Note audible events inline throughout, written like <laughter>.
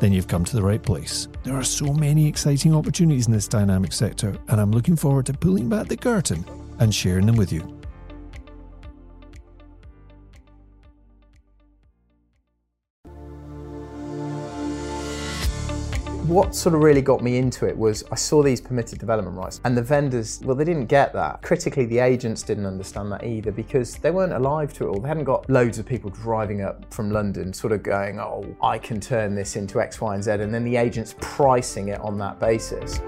then you've come to the right place. There are so many exciting opportunities in this dynamic sector, and I'm looking forward to pulling back the curtain and sharing them with you. What sort of really got me into it was I saw these permitted development rights, and the vendors, well, they didn't get that. Critically, the agents didn't understand that either because they weren't alive to it all. They hadn't got loads of people driving up from London, sort of going, oh, I can turn this into X, Y, and Z, and then the agents pricing it on that basis.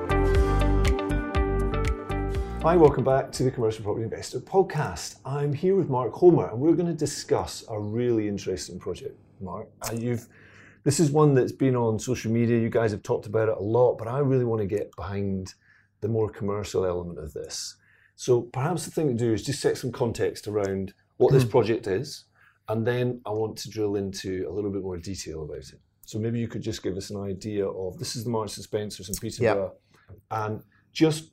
Hi, welcome back to the Commercial Property Investor Podcast. I'm here with Mark Homer, and we're going to discuss a really interesting project. Mark, uh, you've this is one that's been on social media. You guys have talked about it a lot, but I really want to get behind the more commercial element of this. So perhaps the thing to do is just set some context around what this hmm. project is, and then I want to drill into a little bit more detail about it. So maybe you could just give us an idea of this is the and Spencers in Peterborough, and just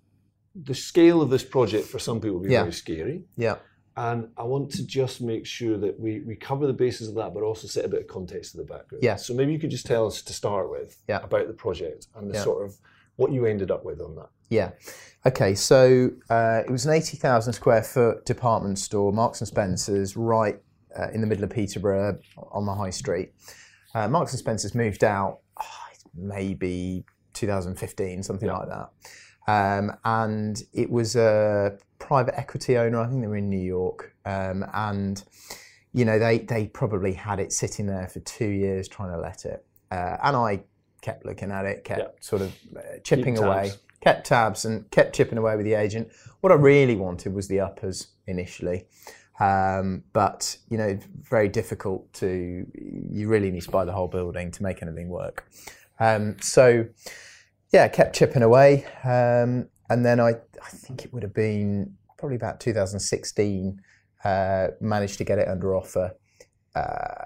the scale of this project for some people will be Yeah. very scary. Yeah. And I want to just make sure that we, we cover the basis of that, but also set a bit of context to the background. Yeah. So maybe you could just tell us to start with Yeah. about the project and the Yeah. sort of what you ended up with on that. Yeah. Okay, so uh, it was an 80,000 square foot department store, Marks and Spencer's, right uh, in the middle of Peterborough on the high street. Uh, Marks and Spencer's moved out ah, maybe 2015, something Yeah. like that. Um, and it was a private equity owner, I think they were in New York. Um, and, you know, they, they probably had it sitting there for two years trying to let it. Uh, and I kept looking at it, kept Yeah. sort of uh, chipping away tabs. kept tabs and kept chipping away with the agent. What I really wanted was the uppers initially. Um, but you know, very difficult to. You really need to buy the whole building to make anything work. Um, so, yeah, kept chipping away, um, and then I, I think it would have been probably about 2016. Uh, managed to get it under offer. Uh,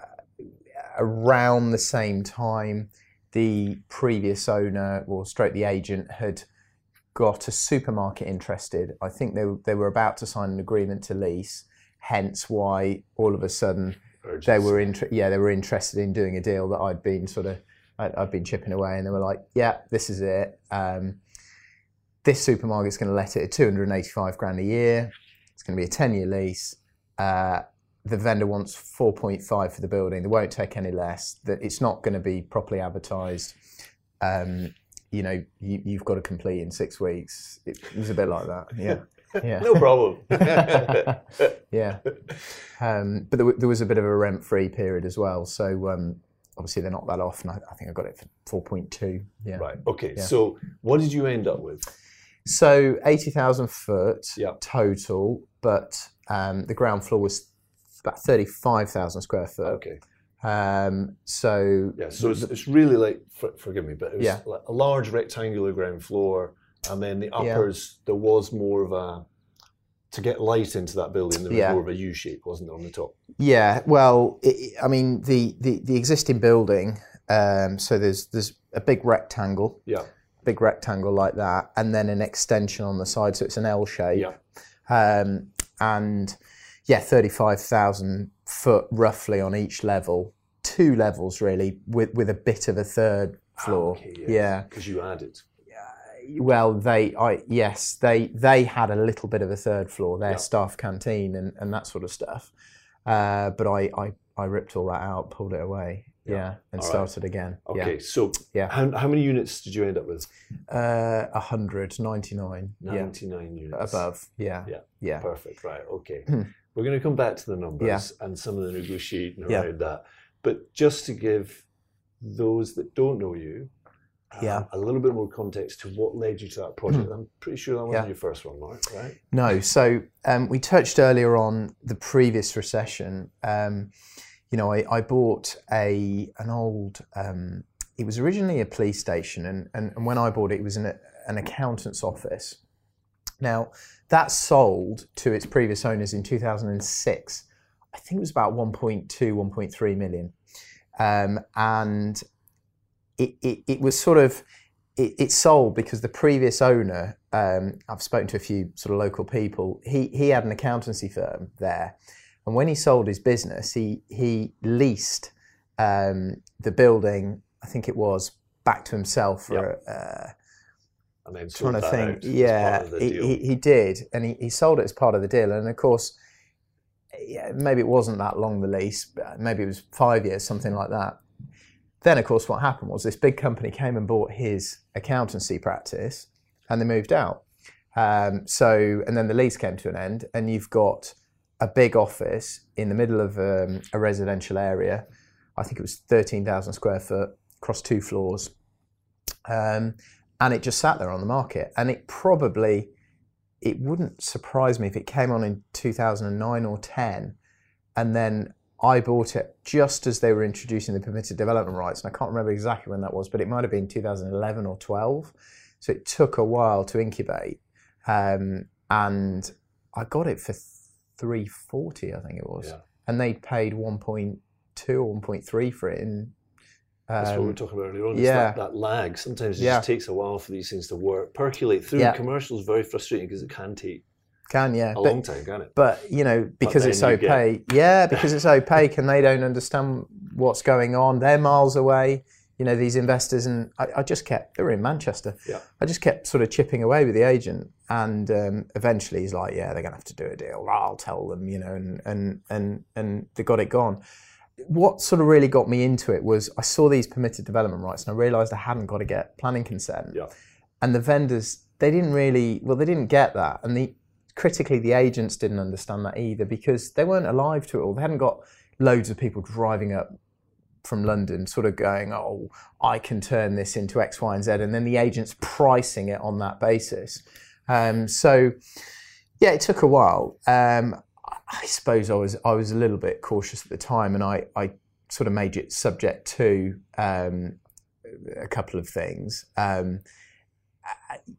around the same time, the previous owner, or stroke the agent, had got a supermarket interested. I think they, they were about to sign an agreement to lease, hence why all of a sudden they were inter- yeah they were interested in doing a deal that I'd been sort of I'd, I'd been chipping away, and they were like, yeah, this is it. Um, this supermarket's going to let it at 285 grand a year. It's going to be a 10 year lease. Uh, the vendor wants 4.5 for the building. They won't take any less. That it's not going to be properly advertised. Um, you know, you, you've got to complete in six weeks. It was a bit like that. Yeah. <laughs> Yeah. No problem. <laughs> <laughs> yeah. Um, but there, there was a bit of a rent free period as well. So um, obviously they're not that off. And I, I think I got it for 4.2. Yeah. right. Okay. Yeah. So what did you end up with? So 80,000 foot Yeah. total, but um, the ground floor was about 35,000 square foot. Okay. Um, so Yeah. So it's, it's really like, for, forgive me, but it was Yeah. like a large rectangular ground floor, and then the Yeah. uppers. There was more of a to get light into that building. There was Yeah. more of a U shape, wasn't there, on the top? Yeah, well, it, I mean, the, the, the existing building, um, so there's there's a big rectangle, Yeah. big rectangle like that, and then an extension on the side, so it's an L shape. Yeah. Um, and yeah, 35,000 foot roughly on each level, two levels really, with, with a bit of a third floor. Okay, yeah. Because you added. Well, they, I yes, they they had a little bit of a third floor, their Yeah. staff canteen and, and that sort of stuff. Uh, but I, I I ripped all that out, pulled it away, Yeah. yeah, and All right. started again. Okay. So Yeah. how, how many units did you end up with? yeah, uh, 100, 99, yeah, units. above, yeah, Yeah. yeah, Perfect. Right. Okay. Hmm. We're going to come back to the numbers Yeah. and some of the negotiating Yeah. around that. But just to give those that don't know you um, Yeah. a little bit more context to what led you to that project. I'm pretty sure that wasn't Hmm. Yeah. your first one, Mark, right? No, so um, we touched earlier on the previous recession. Um, you know, I, I bought a an old. Um, it was originally a police station, and, and, and when I bought it, it was an, an accountant's office. Now, that sold to its previous owners in 2006. I think it was about 1.2, 1.3 million. Um, and it, it, it, was sort of, it, it, sold because the previous owner, um, I've spoken to a few sort of local people, he, he had an accountancy firm there. And when he sold his business, he, he leased um, the building, I think it was, back to himself for Yep. uh, And then trying to think. Yeah, part of the he, deal. he, he did, and he, he sold it as part of the deal. And of course, yeah, maybe it wasn't that long the lease, maybe it was five years, something like that. Then, of course, what happened was this big company came and bought his accountancy practice, and they moved out. Um, so, and then the lease came to an end, and you've got a big office in the middle of um, a residential area. I think it was thirteen thousand square foot across two floors, um, and it just sat there on the market. And it probably, it wouldn't surprise me if it came on in two thousand and nine or ten, and then I bought it just as they were introducing the permitted development rights, and I can't remember exactly when that was, but it might have been 2011 or 12. So it took a while to incubate, um, and I got it for 340, I think it was, Yeah. and they paid 1.2 or 1.3 for it in. That's what we were Um, talking about earlier on. It's yeah. that, that lag. Sometimes it Yeah. just takes a while for these things to work, percolate through. Yeah. Commercial is very frustrating because it can take can yeah, a but, long time, can it? but you know because it's you get- opaque, yeah, because it's opaque and they don't understand what's going on. They're miles away. You know these investors, and I, I just kept. They were in Manchester. Yeah. I just kept sort of chipping away with the agent, and um, eventually he's like, "Yeah, they're gonna have to do a deal. I'll tell them," you know, and and and and they got it gone. What sort of really got me into it was I saw these permitted development rights, and I realised I hadn't got to get planning consent. Yeah. And the vendors, they didn't really, well, they didn't get that, and the critically, the agents didn't understand that either because they weren't alive to it all. They hadn't got loads of people driving up from London, sort of going, "Oh, I can turn this into X, Y, and Z," and then the agents pricing it on that basis. Um, so, yeah, it took a while. Um, I suppose I was I was a little bit cautious at the time, and I, I sort of made it subject to um, a couple of things. Um,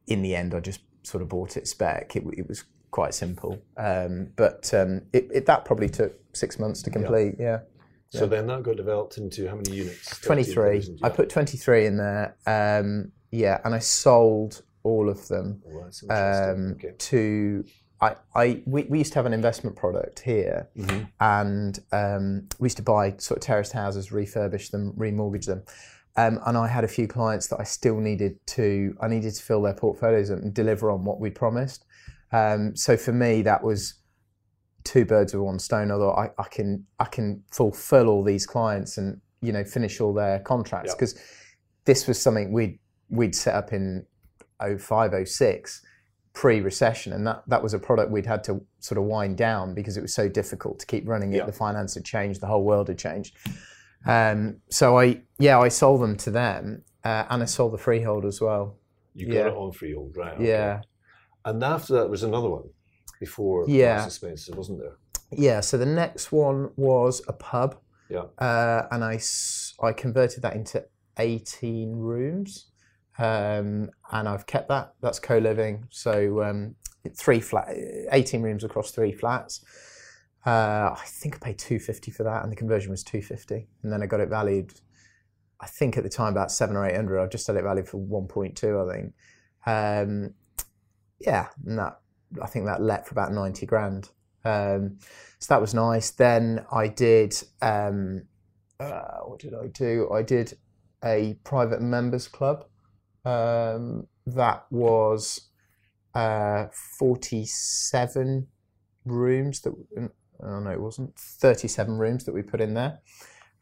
in the end, I just sort of bought it spec. It, it was quite simple, um, but um, it, it, that probably took six months to complete. Yeah. So then that got developed into how many units? 23. 13,000, I put 23 in there. Um, yeah, and I sold all of them Oh, um, okay. to. I, I we, we used to have an investment product here, Mm-hmm. and um, we used to buy sort of terraced houses, refurbish them, remortgage them. Um, and I had a few clients that I still needed to. I needed to fill their portfolios and deliver on what we promised. Um, so for me, that was two birds with one stone. Although I, I can I can fulfill all these clients and you know finish all their contracts Yeah. because this was something we'd we'd set up in 05, 06 pre-recession and that, that was a product we'd had to sort of wind down because it was so difficult to keep running it Yeah. the finance had changed the whole world had changed um, so i yeah i sold them to them uh, and i sold the freehold as well You got yeah. it on freehold, right? okay. And after that was another one before Yeah. Spencer, wasn't there? yeah so the next one was a pub Yeah. uh, and I, I converted that into 18 rooms um, and I've kept that. That's co-living. So um, three flat, 18 rooms across three flats. Uh, I think I paid 250 for that, and the conversion was 250. And then I got it valued. I think at the time about seven or eight hundred. I just had it valued for 1.2. I think. Um, yeah, and that I think that let for about 90 grand. Um, so that was nice. Then I did. Um, uh, what did I do? I did a private members club. Um, that was uh, 47 rooms that oh no it wasn't 37 rooms that we put in there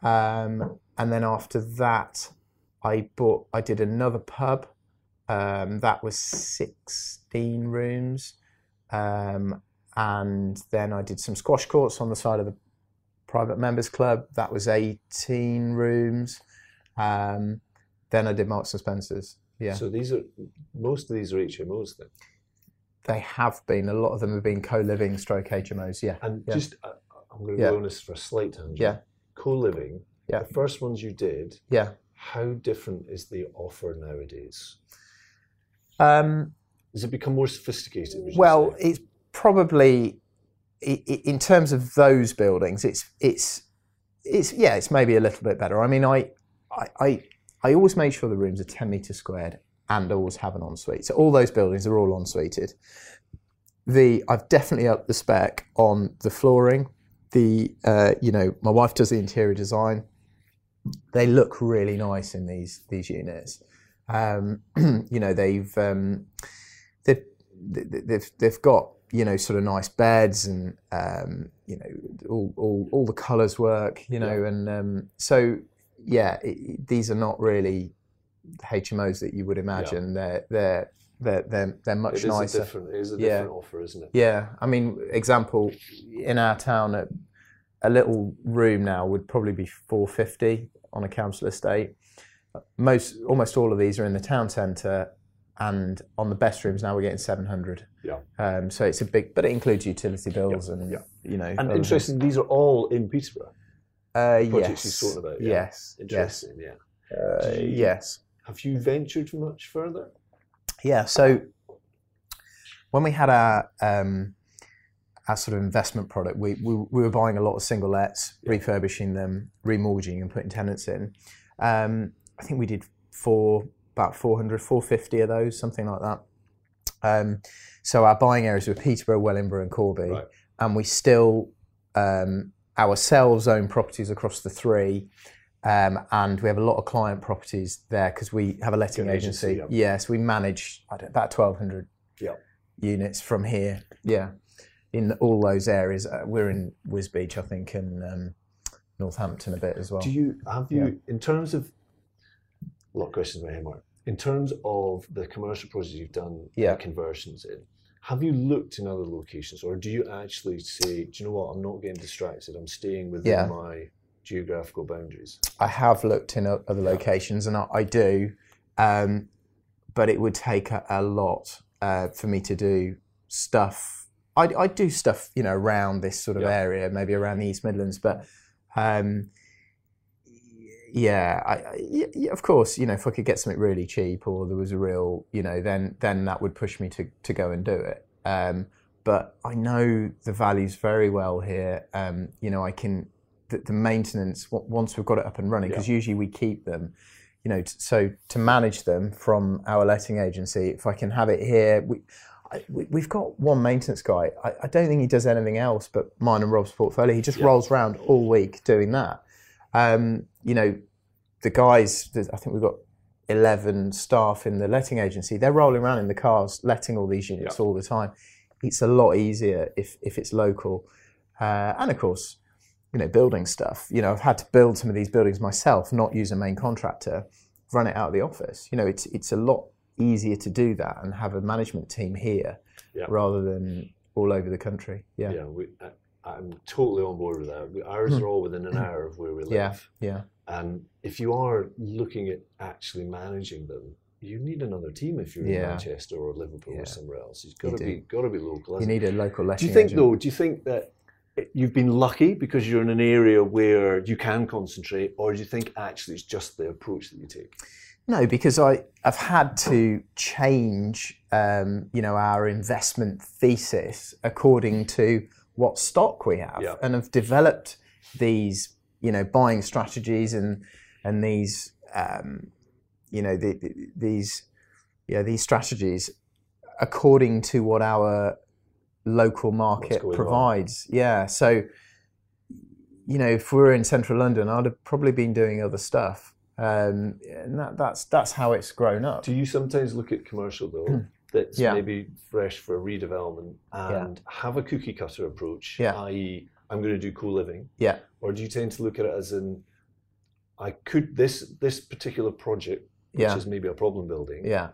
um, and then after that i bought i did another pub um, that was 16 rooms um, and then i did some squash courts on the side of the private members club that was 18 rooms um, then i did marks and spencers yeah So these are most of these are HMOs then. they have been a lot of them have been co-living stroke hmos yeah And Yeah. just uh, I'm going to Yeah. go on this for a slight tangent. Yeah. Co-living. Yeah. The first ones you did. yeah How different is the offer nowadays? Um, Has it become more sophisticated? Well, it's probably in terms of those buildings, it's it's it's yeah, it's maybe a little bit better. I mean, I I I, I always make sure the rooms are ten meters squared and always have an ensuite. So all those buildings are all ensuited. The I've definitely upped the spec on the flooring. The uh, you know my wife does the interior design. They look really nice in these these units. Um, <clears throat> you know they've um, they've they- they've they've got you know sort of nice beds and um, you know all, all all the colours work you know and um, so yeah it, it- these are not really HMOs that you would imagine they're they're they're they're, they're It much is a nicer different. It is a Yeah. different offer, isn't it? yeah I mean example in our town a, a little room now would probably be 450 on a council estate most almost all of these are in the town centre and on the best rooms now we're getting 700 Yeah. um, so it's a big but it includes utility bills and yeah. you know And other things. interesting, these are all in Peterborough. uh, projects yes you're talking about, yeah. yes yes Interesting, yeah. uh, you- yes Have you ventured much further? Yeah. So when we had our um, our sort of investment product, we, we we were buying a lot of single lets, refurbishing them, remortgaging, and putting tenants in. Um, I think we did four about 400, 450 of those, something like that. Um, so our buying areas were Peterborough, Wellingborough, and Corby, Right. and we still um, ourselves own properties across the three. Um, and we have a lot of client properties there because we have a letting An agency, agency. yeah. Yes, we manage about twelve hundred Yeah. units from here. Yeah, in all those areas. Uh, we're in Wisbech, I think, and um, Northampton a bit as well. Do you have you in terms of a lot of questions about Mark. In terms of the commercial projects you've done Yeah. conversions in, have you looked in other locations or do you actually say, do you know what, I'm not getting distracted, I'm staying within Yeah. my geographical boundaries? I have looked in other locations, and I, I do, um, but it would take a, a lot uh, for me to do stuff. I, I do stuff, you know, around this sort of Yeah. area, maybe around the East Midlands, but um, yeah, I, I, yeah, yeah, of course, you know, if I could get something really cheap or there was a real, you know, then then that would push me to to go and do it. Um, but I know the values very well here. Um, you know, I can the, the maintenance once we've got it up and running because usually we keep them. You know, t- so to manage them from our letting agency, if I can have it here, we. I, we- We've got one maintenance guy. I, I don't think he does anything else but mine and Rob's portfolio. He just rolls around all week doing that. Um, you know, the guys, I think we've got 11 staff in the letting agency. They're rolling around in the cars, letting all these units Yeah. all the time. It's a lot easier if, if it's local. Uh, and of course, you know, building stuff. You know, I've had to build some of these buildings myself, not use a main contractor, run it out of the office. You know, it's, it's a lot easier to do that and have a management team here Yeah. rather than all over the country. Yeah. Yeah, we, I, I'm totally on board with that. Ours are all within an hour of where we live. Hmm. Yeah. Yeah. And if you are looking at actually managing them, you need another team if you're in Manchester or Liverpool Yeah. or somewhere else. You've got You to do. be got to be local. You hasn't it? need a local do you think agent. though? Do you think that you've been lucky because you're in an area where you can concentrate, or do you think actually it's just the approach that you take? No, because I, I've had to change, um, you know, our investment thesis according to what stock we have, Yeah. and have developed these, you know, buying strategies and and these, um, you know, the, the, these, yeah, these strategies according to what our local market going on. provides. Yeah, so you know, if we were in central London, I'd have probably been doing other stuff. Um, and that, that's that's how it's grown up. Do you sometimes look at commercial though <clears throat> that's. Yeah. maybe fresh for redevelopment and have a cookie cutter approach, Yeah. i.e., I'm going to do co-living, Yeah, or do you tend to look at it as in, I could this this particular project, which Yeah. is maybe a problem building, yeah,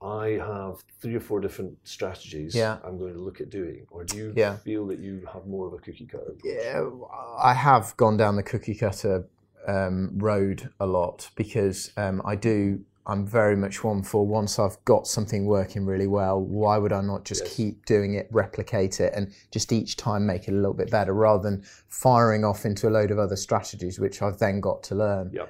I have three or four different strategies Yeah. I'm going to look at doing, or do you Yeah. feel that you have more of a cookie cutter? approach? yeah. I have gone down the cookie cutter um, road a lot because um, I do. I'm very much one for once I've got something working really well, why would I not just Yes. keep doing it, replicate it, and just each time make it a little bit better rather than firing off into a load of other strategies which I've then got to learn. Yeah.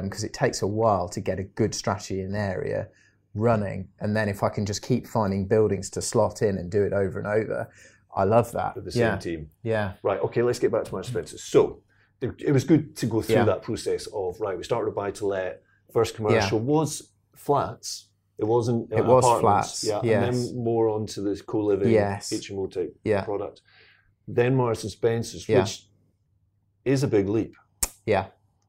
because um, it takes a while to get a good strategy in an area running. And then if I can just keep finding buildings to slot in and do it over and over, I love that. with the same yeah. team. Yeah. Right. Okay. Let's get back to my expenses. So it, was good to go through Yeah. that process of right. We started a buy to let. First commercial was flats. It wasn't. uh, It was apartments. flats, Yeah. yes. And then more onto this co-living Yes. HMO type Yeah. product. Then Marks and Spencers, Yeah. which is a big leap. Yeah.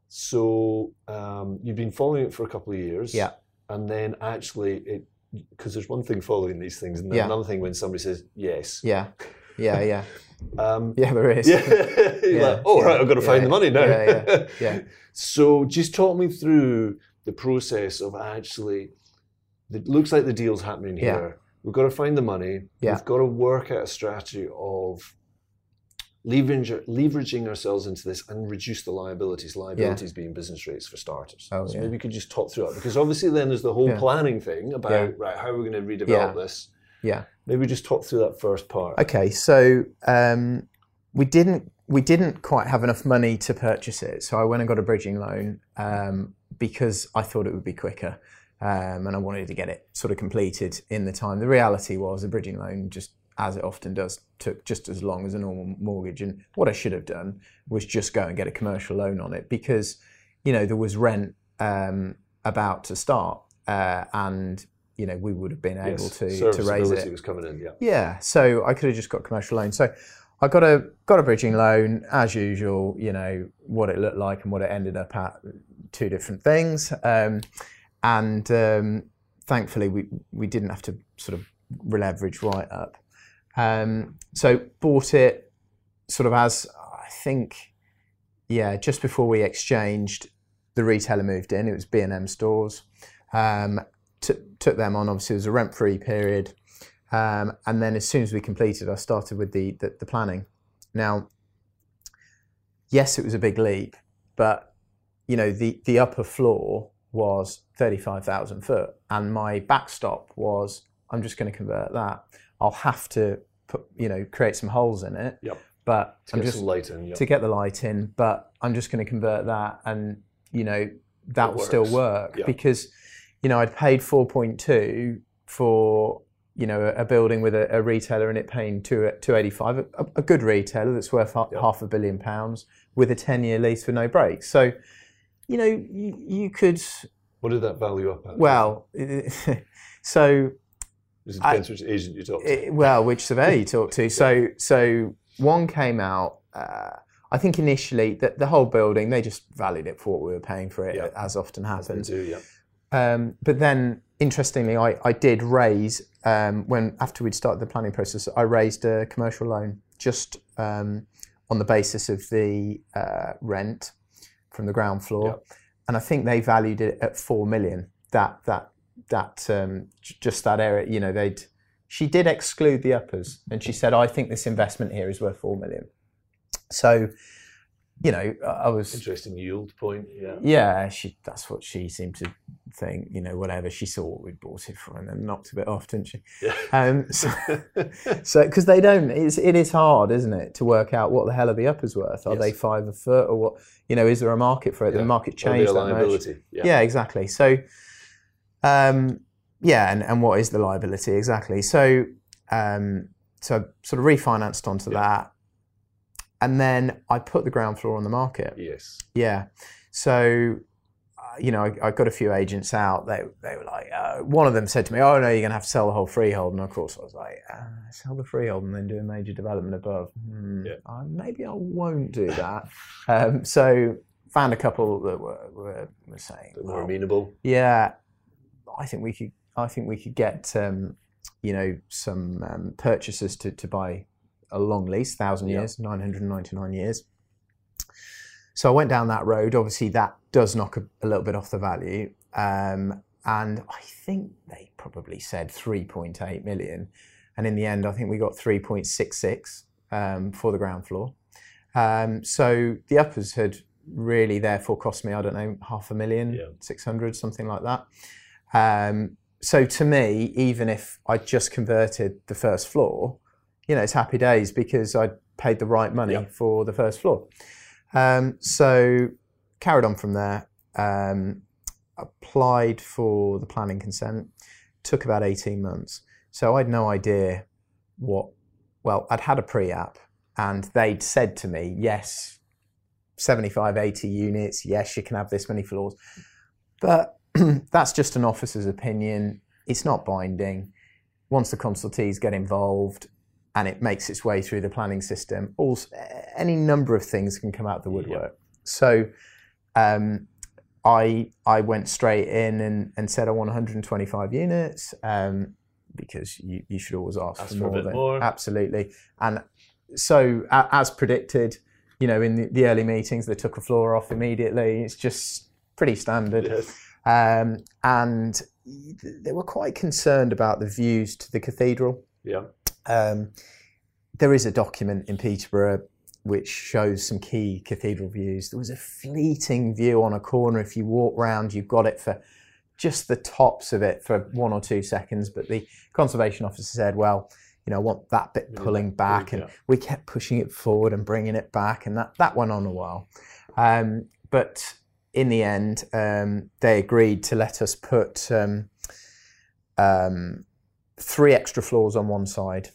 So um, you've been following it for a couple of years. Yeah. And then actually it because there's one thing following these things, and then Yeah. another thing when somebody says yes. Yeah. Yeah. Yeah. <laughs> Um, <laughs> Yeah. There is. yeah. <laughs> Yeah, like, oh, yeah, right, I've got to find yeah, the money now. yeah, yeah, yeah. so just talk me through the process of actually, it looks like the deal's happening Yeah. here. We've got to find the money. Yeah. We've got to work out a strategy of leveraging, leveraging ourselves into this and reduce the liabilities. Liabilities being business rates for starters. Oh, so yeah. maybe we could just talk through that because obviously then there's the whole Yeah. planning thing about, Yeah. right, how are we going to redevelop Yeah. this? Yeah. Maybe we just talk through that first part. Okay, so um, we didn't we didn't quite have enough money to purchase it, so I went and got a bridging loan um, because I thought it would be quicker, um, and I wanted to get it sort of completed in the time. The reality was a bridging loan just as it often does took just as long as a normal mortgage, and what I should have done was just go and get a commercial loan on it because you know there was rent um, about to start, uh, and you know we would have been able Yes. to to raise it was coming in, yeah. yeah, so I could have just got commercial loan. So I got a got a bridging loan as usual. You know what it looked like and what it ended up at, two different things. Um, and um, thankfully, we we didn't have to sort of leverage right up. Um, so bought it sort of as I think, yeah, just before we exchanged, the retailer moved in. It was B and M stores. Um, t- took them on. Obviously, it was a rent free period. Um, and then as soon as we completed, I started with the, the, the planning. Now, yes, it was a big leap, but you know the, the upper floor was 35,000 foot and my backstop was I'm just going to convert that. I'll have to put, you know, create some holes in it. Yep. But To I'm get just light in, yeah. to get the light in, but I'm just going to convert that, and you know that It will still work Yeah. because you know I'd paid 4.2 for you know a, building with a, a retailer and it paying two 285, a, a good retailer that's worth Yeah. half a billion pounds with a 10 year lease with no breaks. So you know you, you could What did that value up at? well <laughs> so It I- which agent you talk to. it, well, which surveyor you talk to. <laughs> So, so one came out. Uh, I think initially that the whole building they just valued it for what we were paying for it, Yeah. as often They happens. do, yeah. Um, but then, interestingly, I, I did raise um, when after we'd started the planning process, I raised a commercial loan just um, on the basis of the uh, rent from the ground floor, and I think they valued it at four million. That that that um, just that area, you know, they'd. She did exclude the uppers, and she said, "I think this investment here is worth four million. So, you know, I was Interesting yield point, yeah. yeah, she that's what she seemed to think, you know, whatever. She saw what we'd bought it for and then knocked a bit off, didn't she? Yeah. Um, so, <laughs> so because they don't, it's, it is hard, isn't it, to work out what the hell are the uppers worth? Are Yes. they five a foot or what? You know, is there a market for it? Yeah. The market changed the that much. liability. Yeah. Yeah, exactly. So, um, yeah, and, and what is the liability exactly? So, um, so sort of refinanced onto Yeah. that, and then I put the ground floor on the market. Yes. Yeah. So, uh, you know, I, I got a few agents out. They they were like, uh, one of them said to me, "Oh no, you're going to have to sell the whole freehold." And of course, I was like, uh, "Sell the freehold and then do a major development above." Hmm, Yeah. maybe I won't do that. <laughs> um, so, found a couple that were were, were saying, more "Well, amenable. yeah, I think we could. I think we could get um, you know some um, purchasers to, to buy a long lease, thousand Yeah. years, nine hundred and ninety nine years. So I went down that road. Obviously, that does knock a, a little bit off the value, um, and I think they probably said three point eight million, and in the end, I think we got three point six six um, for the ground floor. Um, so the uppers had really therefore cost me I don't know half a million, Yeah. six hundred, something like that. Um, so to me, even if I just converted the first floor, you know, it's happy days because I paid the right money Yeah. for the first floor. Um, so carried on from there. Um, applied for the planning consent. Took about eighteen months. So I had no idea what. Well, I'd had a pre-app, and they'd said to me, "Yes, 75, 80 units. Yes, you can have this many floors." But <clears throat> that's just an officer's opinion. It's not binding. Once the consultees get involved and it makes its way through the planning system, also, any number of things can come out of the woodwork. So um, I I went straight in and, and said I want 125 units um, because you, you should always ask, for more bit than more. absolutely. And so a, as predicted, you know, in the, the early meetings, they took a floor off immediately. It's just pretty standard. Yes. Um, and they were quite concerned about the views to the cathedral. Yeah. Um, there is a document in Peterborough which shows some key cathedral views. There was a fleeting view on a corner. If you walk round, you've got it for just the tops of it for one or two seconds. But the conservation officer said, well, you know, I want that bit pulling back. And we kept pushing it forward and bringing it back. And that, that went on a while. Um, but in the end, um, they agreed to let us put um, um, three extra floors on one side.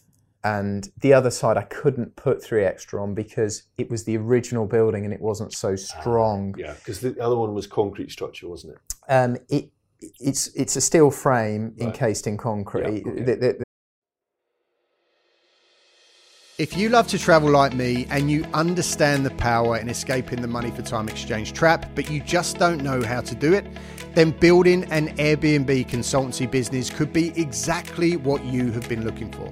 And the other side, I couldn't put three extra on because it was the original building and it wasn't so strong. Yeah, because the other one was concrete structure, wasn't it? Um, it, it's it's a steel frame Right. encased in concrete. Yeah, okay. The- the- If you love to travel like me and you understand the power in escaping the money for time exchange trap, but you just don't know how to do it, then building an Airbnb consultancy business could be exactly what you have been looking for.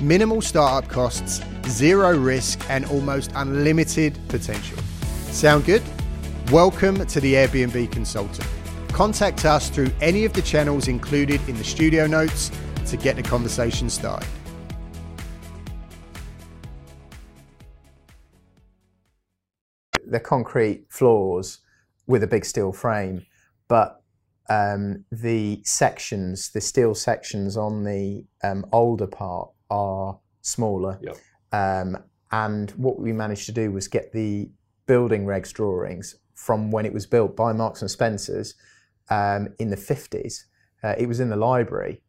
Minimal startup costs, zero risk, and almost unlimited potential. Sound good? Welcome to the Airbnb Consultant. Contact us through any of the channels included in the studio notes to get the conversation started. they're concrete floors with a big steel frame, but um, the sections, the steel sections on the um, older part are smaller. Yep. Um, and what we managed to do was get the building regs drawings from when it was built by Marks and Spencers um, in the 50s. Uh, it was in the library.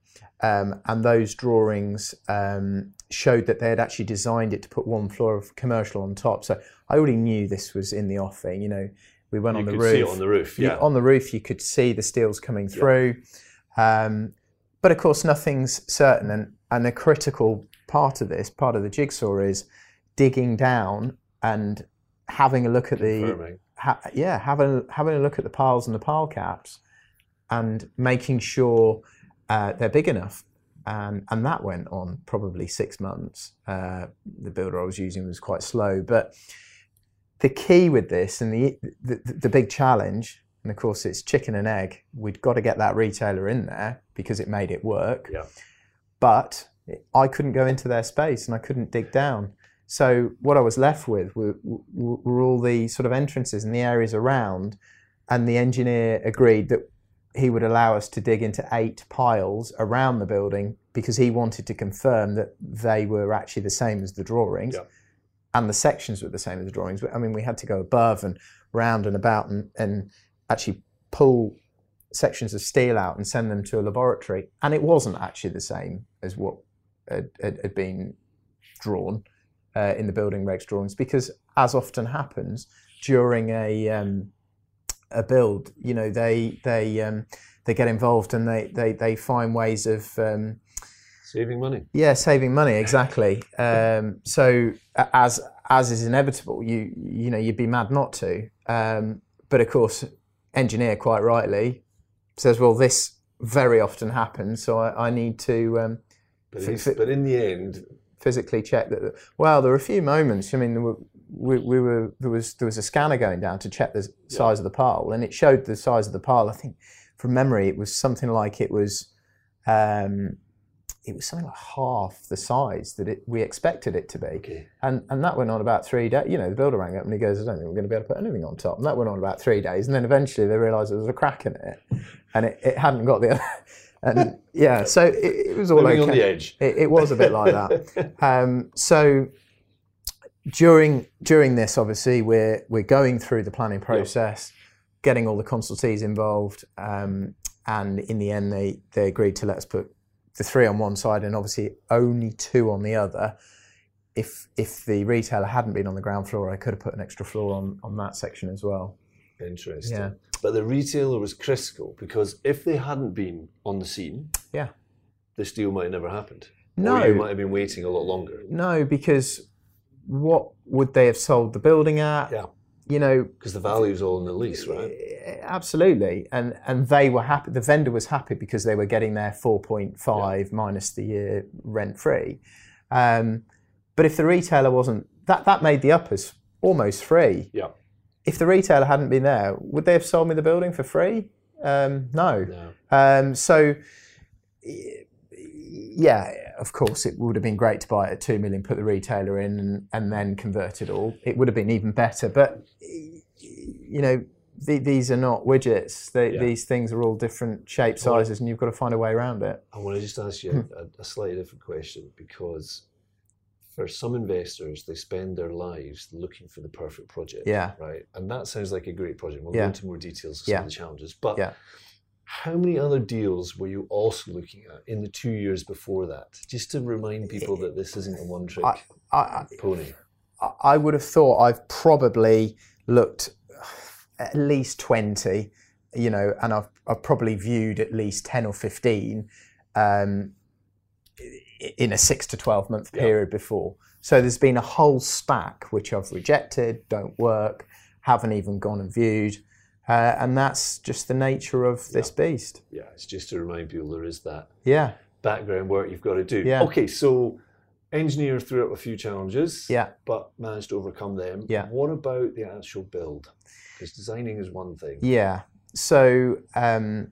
Um, and those drawings um, showed that they had actually designed it to put one floor of commercial on top. So I already knew this was in the offing. You know, we went You on the roof. You could see it on the roof. You- Yeah. on the roof, you could see the steels coming through. Um, but of course, nothing's certain. And, and a critical part of this, part of the jigsaw, is digging down and having a look at the ha- yeah, having having a look at the piles and the pile caps, and making sure uh, they're big enough. And and that went on probably six months. Uh, the builder I was using was quite slow, but the key with this and the, the the big challenge, and of course it's chicken and egg. We'd got to get that retailer in there because it made it work. Yeah. But I couldn't go into their space and I couldn't dig down. So what I was left with were, were, all the sort of entrances and the areas around, and the engineer agreed that he would allow us to dig into eight piles around the building because he wanted to confirm that they were actually the same as the drawings Yeah. and the sections were the same as the drawings. I mean, we had to go above and round and about and, and actually pull sections of steel out and send them to a laboratory. And it wasn't actually the same as what had, had, been drawn uh, in the building regs drawings because, as often happens during a um, a build, you know, they they um, they get involved and they they, they find ways of um, Saving money. yeah, saving money exactly. Um, so as as is inevitable, you you know you'd be mad not to. Um, but of course, engineer quite rightly says, well, this very often happens, so I, I need to um, But, fi- but in the end, physically check that. Well, there were a few moments. I mean, there were, we, we were there was there was a scanner going down to check the size of the pile, and it showed the size of the pile. I think from memory, it was something like it was. Um, it was something like half the size that it, we expected it to be. Okay. And and that went on about three days. You know, the builder rang up and he goes, I don't think we're going to be able to put anything on top. And that went on about three days. And then eventually they realised there was a crack in it, and it, it hadn't got the. <laughs> and yeah, so it, it was all Living okay. on the edge. It, it was a bit like that. <laughs> Um, so during during this, obviously, we're we're going through the planning process, getting all the consultees involved, um, and in the end, they they agreed to let us put the three on one side and obviously only two on the other. If if the retailer hadn't been on the ground floor, I could have put an extra floor on on that section as well. Interesting. Yeah. But the retailer was critical because if they hadn't been on the scene, Yeah. this deal might have never happened. No. Or you might have been waiting a lot longer. No, because what would they have sold the building at? Yeah. You know, Because the value's all in the lease, right? Absolutely, and and they were happy. The vendor was happy because they were getting their four point five minus the year rent free. Um, but if the retailer wasn't, that that made the uppers almost free. Yeah. If the retailer hadn't been there, would they have sold me the building for free? Um, no. No. Um, so, yeah, of course, it would have been great to buy it at two million, put the retailer in, and, and then convert it all. It would have been even better. But you know, the, these are not widgets. They, Yeah. These things are all different shape sizes, and you've got to find a way around it. I want to just ask you Hmm. a, a slightly different question because for some investors, they spend their lives looking for the perfect project. Yeah. Right. And that sounds like a great project. We'll Yeah. go into more details of some Yeah. of the challenges. But Yeah. How many other deals were you also looking at in the two years before that? Just to remind people that this isn't a one trick I, I, pony. I- would have thought I've probably looked at least 20, you know, and I've, I've probably viewed at least 10 or 15 um, in a six to 12 month Yeah. period before. So there's been a whole stack which I've rejected, don't work, haven't even gone and viewed. Uh, and that's just the nature of this beast. Yeah. It's just to remind people there is that Yeah, background work you've got to do. Yeah. Okay. So engineer threw up a few challenges. yeah. but managed to overcome them. Yeah. What about the actual build? Because designing is one thing. Yeah. So um,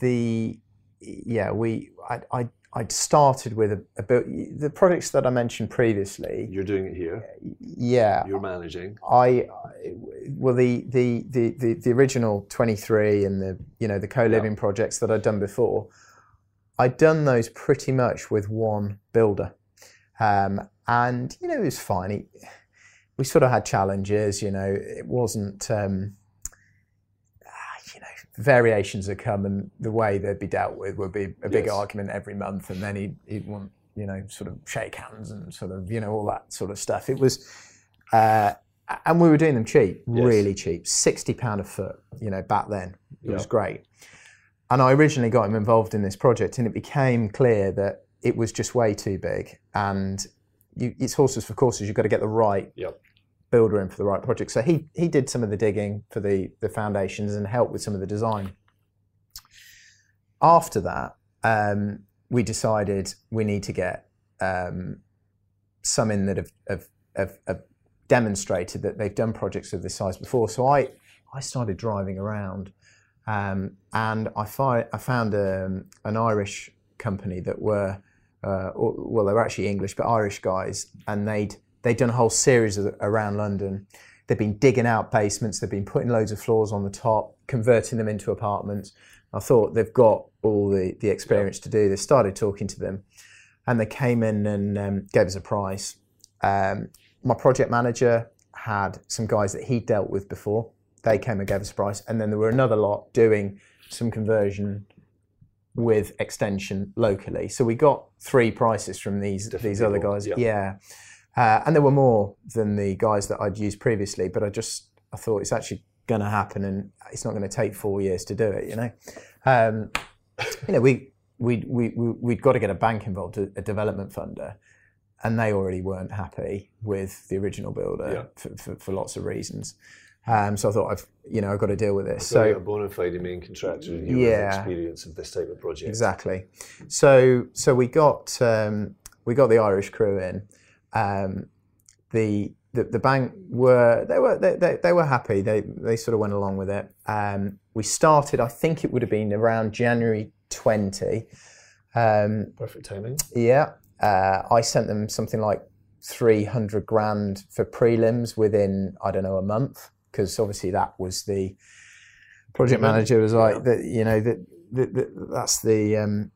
the yeah we I I I'd started with a, a the projects that I mentioned previously. You're doing it here. Yeah. You're managing. I I- well the the the the, the original 23 and the you know the co-living projects that I'd done before. I'd done those pretty much with one builder, um, and you know it was fine. It, we sort of had challenges. You know, it wasn't. Um, variations would come, and the way they'd be dealt with would be a big Yes. argument every month, and then he'd, he'd want you know sort of shake hands and sort of you know all that sort of stuff. It was. Uh, and we were doing them cheap, Yes. really cheap, sixty pound a foot. You know, back then it was great. And I originally got him involved in this project, and it became clear that it was just way too big. And you, it's horses for courses. You've got to get the right Yep. Builder in for the right project. So he he did some of the digging for the the foundations and helped with some of the design. After that, um, we decided we need to get um, some in that have, have, have, have demonstrated that they've done projects of this size before. So I I started driving around, um, and I, fi- I found um, an Irish company that were uh, well they were actually English but Irish guys, and they'd they'd done a whole series of, around London. They've been digging out basements. They've been putting loads of floors on the top, converting them into apartments. I thought they've got all the, the experience to do this. Started talking to them, and they came in and um, gave us a price. Um, my project manager had some guys that he dealt with before. They came and gave us a price, and then there were another lot doing some conversion with extension locally. So we got three prices from these Different these other guys. yeah. Yeah, uh, and there were more than the guys that I'd used previously. But I just I thought it's actually going to happen, and it's not going to take four years to do it. You know, um, you know we. We, we, we, we'd got to get a bank involved, a, development funder, and they already weren't happy with the original builder Yeah. for, for, for lots of reasons. Um, so I thought I've you know I've got to deal with this. So a bona fide main contractor and you Yeah. have experience of this type of project. exactly. So so we got um, we got the Irish crew in. Um, the, the the bank were they were they, they, they were happy. They they sort of went along with it. Um, we started. I think it would have been around January 20. Um, Perfect timing. yeah, uh, I sent them something like 300 grand for prelims within I don't know a month because obviously that was the project manager was like that you know that that's the um,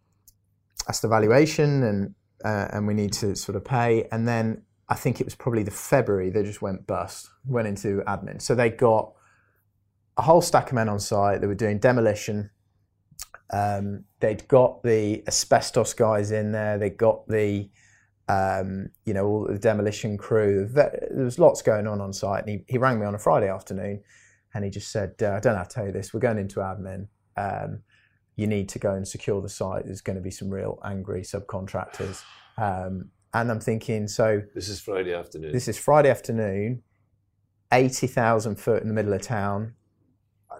that's the valuation and uh, and we need to sort of pay and then I think it was probably the February they just went bust went into admin so they got a whole stack of men on site they were doing demolition um, they'd got the asbestos guys in there they got the um, you know, all the demolition crew. There was lots going on on site. And he, he rang me on a Friday afternoon and he just said, uh, I don't how to tell you this. We're going into admin. Um, you need to go and secure the site. There's going to be some real angry subcontractors. Um, and I'm thinking, so This is Friday afternoon. this is Friday afternoon, 80,000 foot in the middle of town,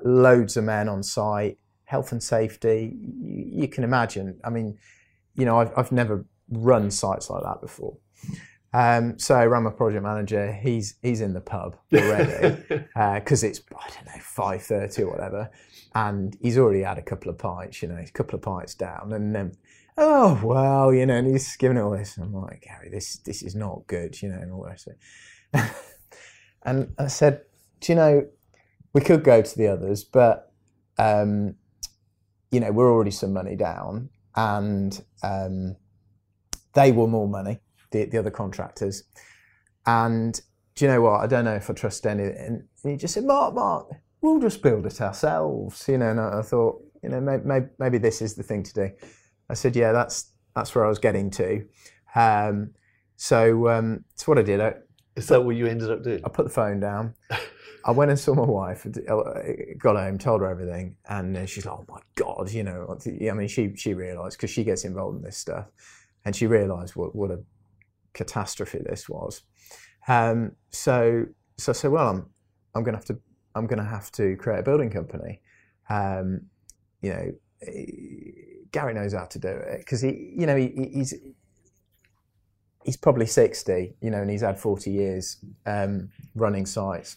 loads of men on site, health and safety. You, you can imagine. I mean, you know, I've, I've never run sites like that before. Um, so I ran my project manager. He's he's in the pub already because <laughs> uh, it's I don't know five thirty or whatever, and he's already had a couple of pints. You know, a couple of pints down, and then oh well, you know, and he's giving it all this. And I'm like, Gary, this this is not good, you know, and all the rest of it. <laughs> and I said, do you know, we could go to the others, but um, you know, we're already some money down, and um, they were more money, the, the other contractors. And do you know what? I don't know if I trust any. And he just said, Mark, Mark, we'll just build it ourselves. You know, and I, I thought, you know, maybe, maybe, this is the thing to do. I said, yeah, that's that's where I was getting to. Um, so um, that's what I did. I, is that what you ended up doing? I put the phone down. <laughs> I went and saw my wife, got home, told her everything, and she's like, "Oh my god," you know. I mean, she she realised because she gets involved in this stuff and she realised what, what a catastrophe this was. Um, so so I said, well, I'm I'm going to have to I'm going to have to create a building company. Um, you know, Gary knows how to do it because he, you know, he, he's he's probably sixty, you know, and he's had forty years um, running sites,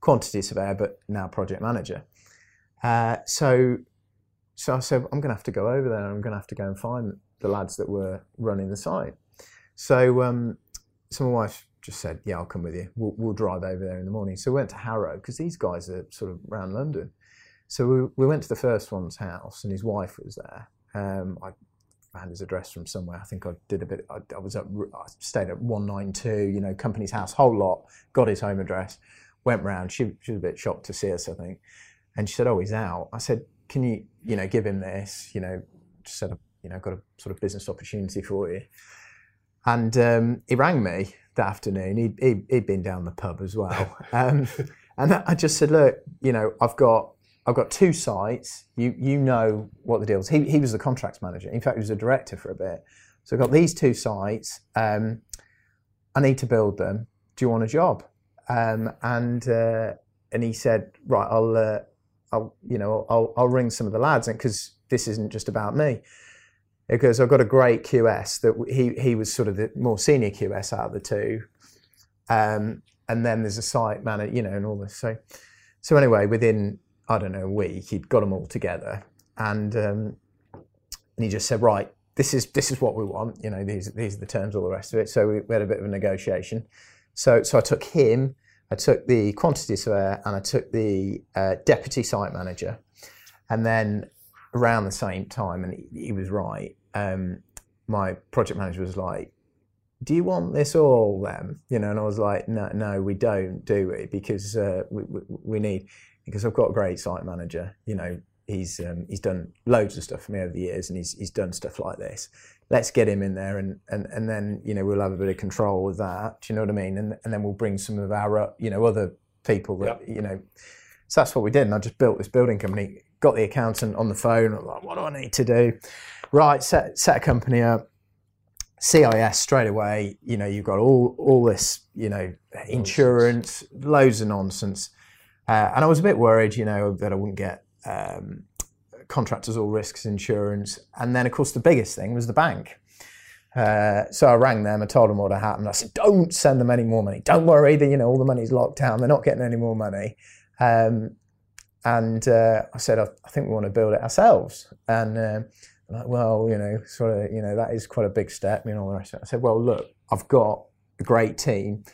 quantity surveyor, but now project manager. Uh, so so I said, I'm going to have to go over there. and I'm going to have to go and find the lads that were running the site. So, um, so my wife just said, "Yeah, I'll come with you. We'll, we'll drive over there in the morning." So we went to Harrow because these guys are sort of around London. So we, we went to the first one's house, and his wife was there. Um, I found his address from somewhere. I think I did a bit. I, I was at, I stayed at one nine two. You know, Companies House, whole lot. Got his home address. Went round. She, she was a bit shocked to see us, I think, and she said, "Oh, he's out." I said, "Can you, you know, give him this? You know, set up you know, got a sort of business opportunity for you. And um, he rang me that afternoon. He'd, he, had been down the pub as well. <laughs> Um, and I just said, look, you know, I've got I've got two sites. You you know what the deal is. He, he was the contracts manager. In fact, he was a director for a bit. So I've got these two sites. Um, I need to build them. Do you want a job? Um, and uh, and he said, right, I'll uh, I'll you know I'll I'll ring some of the lads, because this isn't just about me because I've got a great QS that he he was sort of the more senior QS out of the two, um, and then there's a site manager, you know, and all this. So so anyway, within I don't know a week, he'd got them all together, and um, and he just said, right, this is this is what we want, you know, these these are the terms, all the rest of it. So we, we had a bit of a negotiation. So so I took him, I took the quantity surveyor, and I took the uh, deputy site manager, and then around the same time, and he, he was right um, my project manager was like, "Do you want this all then?" You know, and I was like, "No, no, we don't do we? because uh, we, we, we need because I've got a great site manager. You know, he's um, he's done loads of stuff for me over the years, and he's he's done stuff like this. Let's get him in there, and and and then you know we'll have a bit of control with that. Do you know what I mean? And and then we'll bring some of our you know other people that yep. you know. So that's what we did, and I just built this building company. Got the accountant on the phone. I'm like, what do I need to do? Right, set, set a company up, CIS straight away. You know, you've got all all this, you know, insurance, loads of nonsense, uh, and I was a bit worried, you know, that I wouldn't get um, contractors all risks insurance. And then, of course, the biggest thing was the bank. Uh, so I rang them. I told them what had happened. I said, "Don't send them any more money. Don't worry. That you know all the money's locked down. They're not getting any more money." Um, and uh, I said, I, I, think we want to build it ourselves. And uh, like, well, you know, sort of, you know, that is quite a big step, you know. I said, well, look, I've got a great team.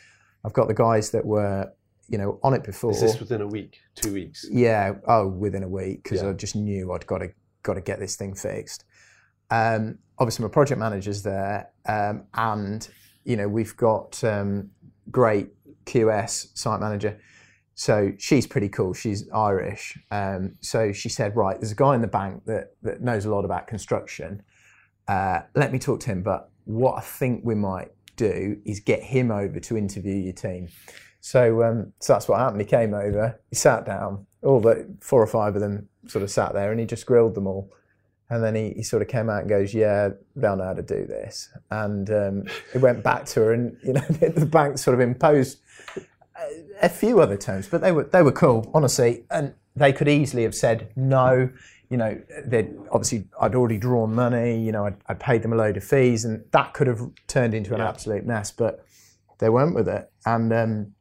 I've got the guys that were, you know, on it before. Is this within a week, two weeks? Yeah. Oh, within a week because yeah. I just knew I'd got to got to get this thing fixed. Um, obviously, my project manager's there, um, and you know, we've got um, great QS site manager. So she's pretty cool. She's Irish. Um, so she said, right, there's a guy in the bank that, that knows a lot about construction. Uh, let me talk to him. But what I think we might do is get him over to interview your team. So, um, so that's what happened. He came over, he sat down, all the four or five of them sort of sat there and he just grilled them all. And then he, he sort of came out and goes, "Yeah, they'll know how to do this." And um, he went back to her, and you know, <laughs> the bank sort of imposed a, few other terms, but they were they were cool, honestly, and they could easily have said no. You know, they obviously I'd already drawn money. You know, I'd, I'd, paid them a load of fees, and that could have turned into an yeah. absolute mess. But they went with it, and um,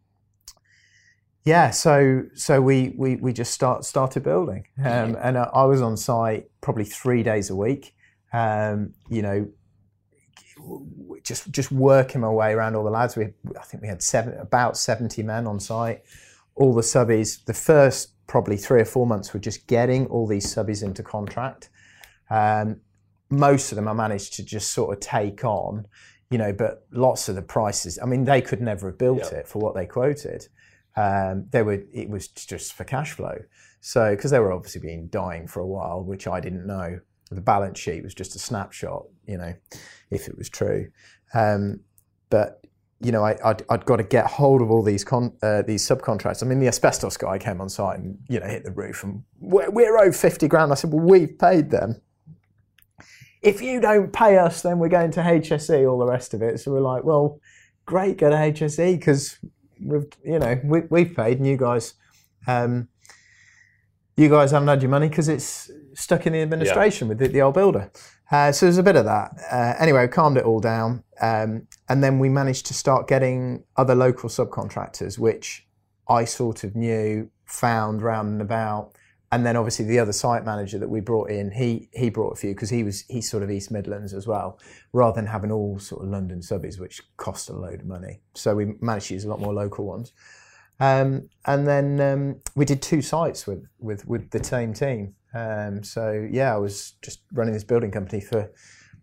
yeah, so so we we, we just start started building, um, and I, I was on site probably three days a week. Um, you know, just just working my way around all the lads. We I think we had seven about seventy men on site, all the subbies. The first probably three or four months were just getting all these subbies into contract. Um, most of them I managed to just sort of take on, you know, but lots of the prices. I mean, they could never have built it for what they quoted. Um, they were it was just for cash flow. So because they were obviously been dying for a while, which I didn't know. The balance sheet was just a snapshot, you know, if it was true. Um, but you know, I, would I'd got to get hold of all these con, uh, these subcontractors. I mean, the asbestos guy came on site and you know hit the roof, and we're, we're owed fifty grand. I said, well, we've paid them. If you don't pay us, then we're going to HSE. All the rest of it. So we're like, well, great, go to HSE because we've you know we, we've paid, and you guys, um, you guys haven't had your money because it's stuck in the administration yeah. with the, the, old builder. Uh, so there's a bit of that. Uh, anyway, we calmed it all down, um, and then we managed to start getting other local subcontractors, which I sort of knew, found round and about. And then obviously the other site manager that we brought in, he he brought a few because he was he's sort of East Midlands as well, rather than having all sort of London subbies, which cost a load of money. So we managed to use a lot more local ones. Um, and then um, we did two sites with, with, with the same team. Um, so yeah, I was just running this building company for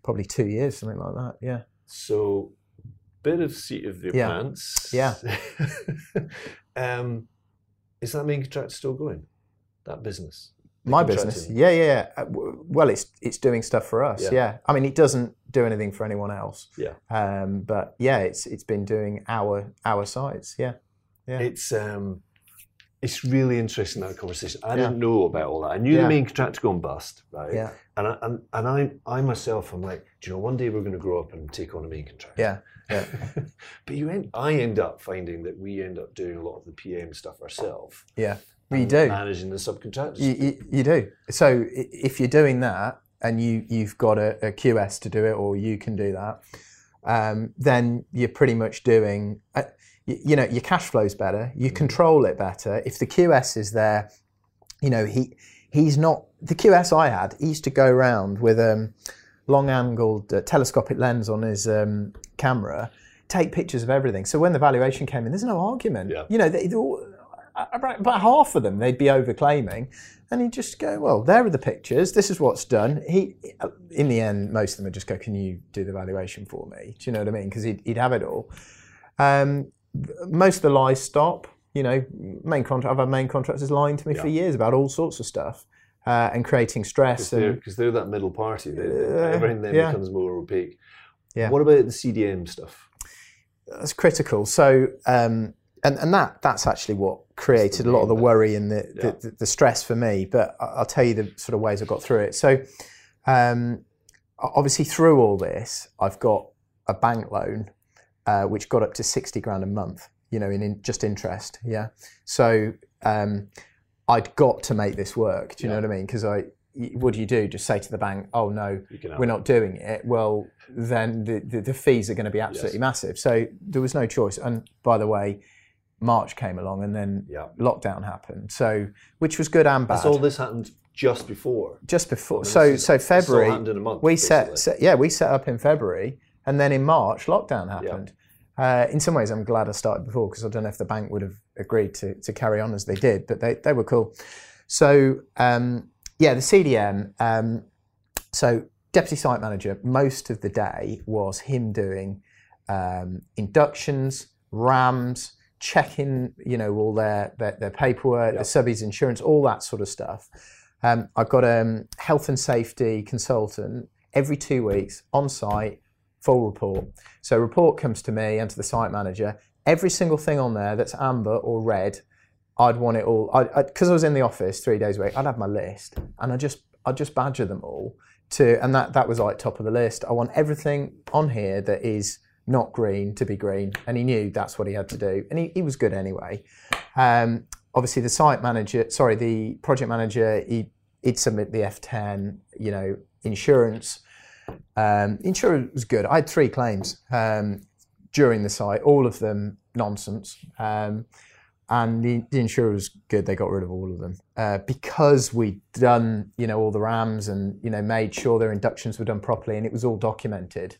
probably two years, something like that. Yeah. So, bit of seat of your yeah. pants. Yeah. <laughs> um, is that main contract still going? That business. My business, yeah, yeah, yeah. Uh, well, it's it's doing stuff for us. Yeah. yeah. I mean, it doesn't do anything for anyone else. Yeah. Um, but yeah, it's it's been doing our our sites. Yeah. Yeah. It's um, it's really interesting that conversation. I yeah. didn't know about all that. I knew yeah. the main contractor going bust, right? Yeah. And I, and, and I I myself am like, do you know, one day we're going to grow up and take on a main contractor. Yeah. Yeah. <laughs> but you end, I end up finding that we end up doing a lot of the PM stuff ourselves. Yeah. We do managing the subcontractors. You, you, you, do. So if you're doing that and you you've got a, a QS to do it, or you can do that, um, then you're pretty much doing. Uh, you, you know, your cash flow's better. You mm. control it better. If the QS is there, you know he he's not the QS I had. He used to go around with a um, long-angled uh, telescopic lens on his um, camera, take pictures of everything. So when the valuation came in, there's no argument. Yeah. You know, they, all, about half of them they'd be overclaiming, and he'd just go, "Well, there are the pictures. This is what's done." He, in the end, most of them would just go, "Can you do the valuation for me?" Do you know what I mean? Because he'd, he'd have it all. Um, most of the lies stop. You know, main contract. I've had main contractors lying to me yeah. for years about all sorts of stuff. Uh, and creating stress. Because they're, they're, that middle party. They, uh, everything then yeah. becomes more opaque. Yeah. What about the CDM stuff? That's critical. So, um, and, and that that's actually what created a lot of the worry and the, yeah. the, the, stress for me. But I'll tell you the sort of ways I got through it. So, um, obviously, through all this, I've got a bank loan uh, which got up to 60 grand a month, you know, in, in just interest. Yeah. So um, I'd got to make this work. Do you yeah. know what I mean? Because I, what do you do? Just say to the bank, "Oh no, we're not doing it." Well, then the, the, the fees are going to be absolutely yes. massive. So there was no choice. And by the way, March came along, and then Yeah. lockdown happened. So, which was good and bad. So all this happened just before. just before. So, so February. happened in a month, we set, set, yeah, we set up in February, and then in March, lockdown happened. Uh, in some ways, I'm glad I started before because I don't know if the bank would have agreed to, to carry on as they did, but they, they were cool. So, um, yeah, the CDM. Um, so, deputy site manager, most of the day was him doing um, inductions, RAMs, checking, you know, all their their, their paperwork, the subbies insurance, all that sort of stuff. Um, I've got a um, health and safety consultant every two weeks on site, full report. So report comes to me and to the site manager. Every single thing on there that's amber or red, I'd want it all. Because I, was in the office three days a week, I'd have my list, and I just I'd just badger them all to, and that that was like top of the list. I want everything on here that is not green to be green, and he knew that's what he had to do, and he, he was good anyway. Um, obviously, the site manager, sorry, the project manager, he he'd submit the F10, you know, insurance. Um, insurance was good. I had three claims um, during the site, all of them nonsense. Um, and the, the insurer was good. They got rid of all of them uh, because we'd done, you know, all the RAMs and you know made sure their inductions were done properly, and it was all documented.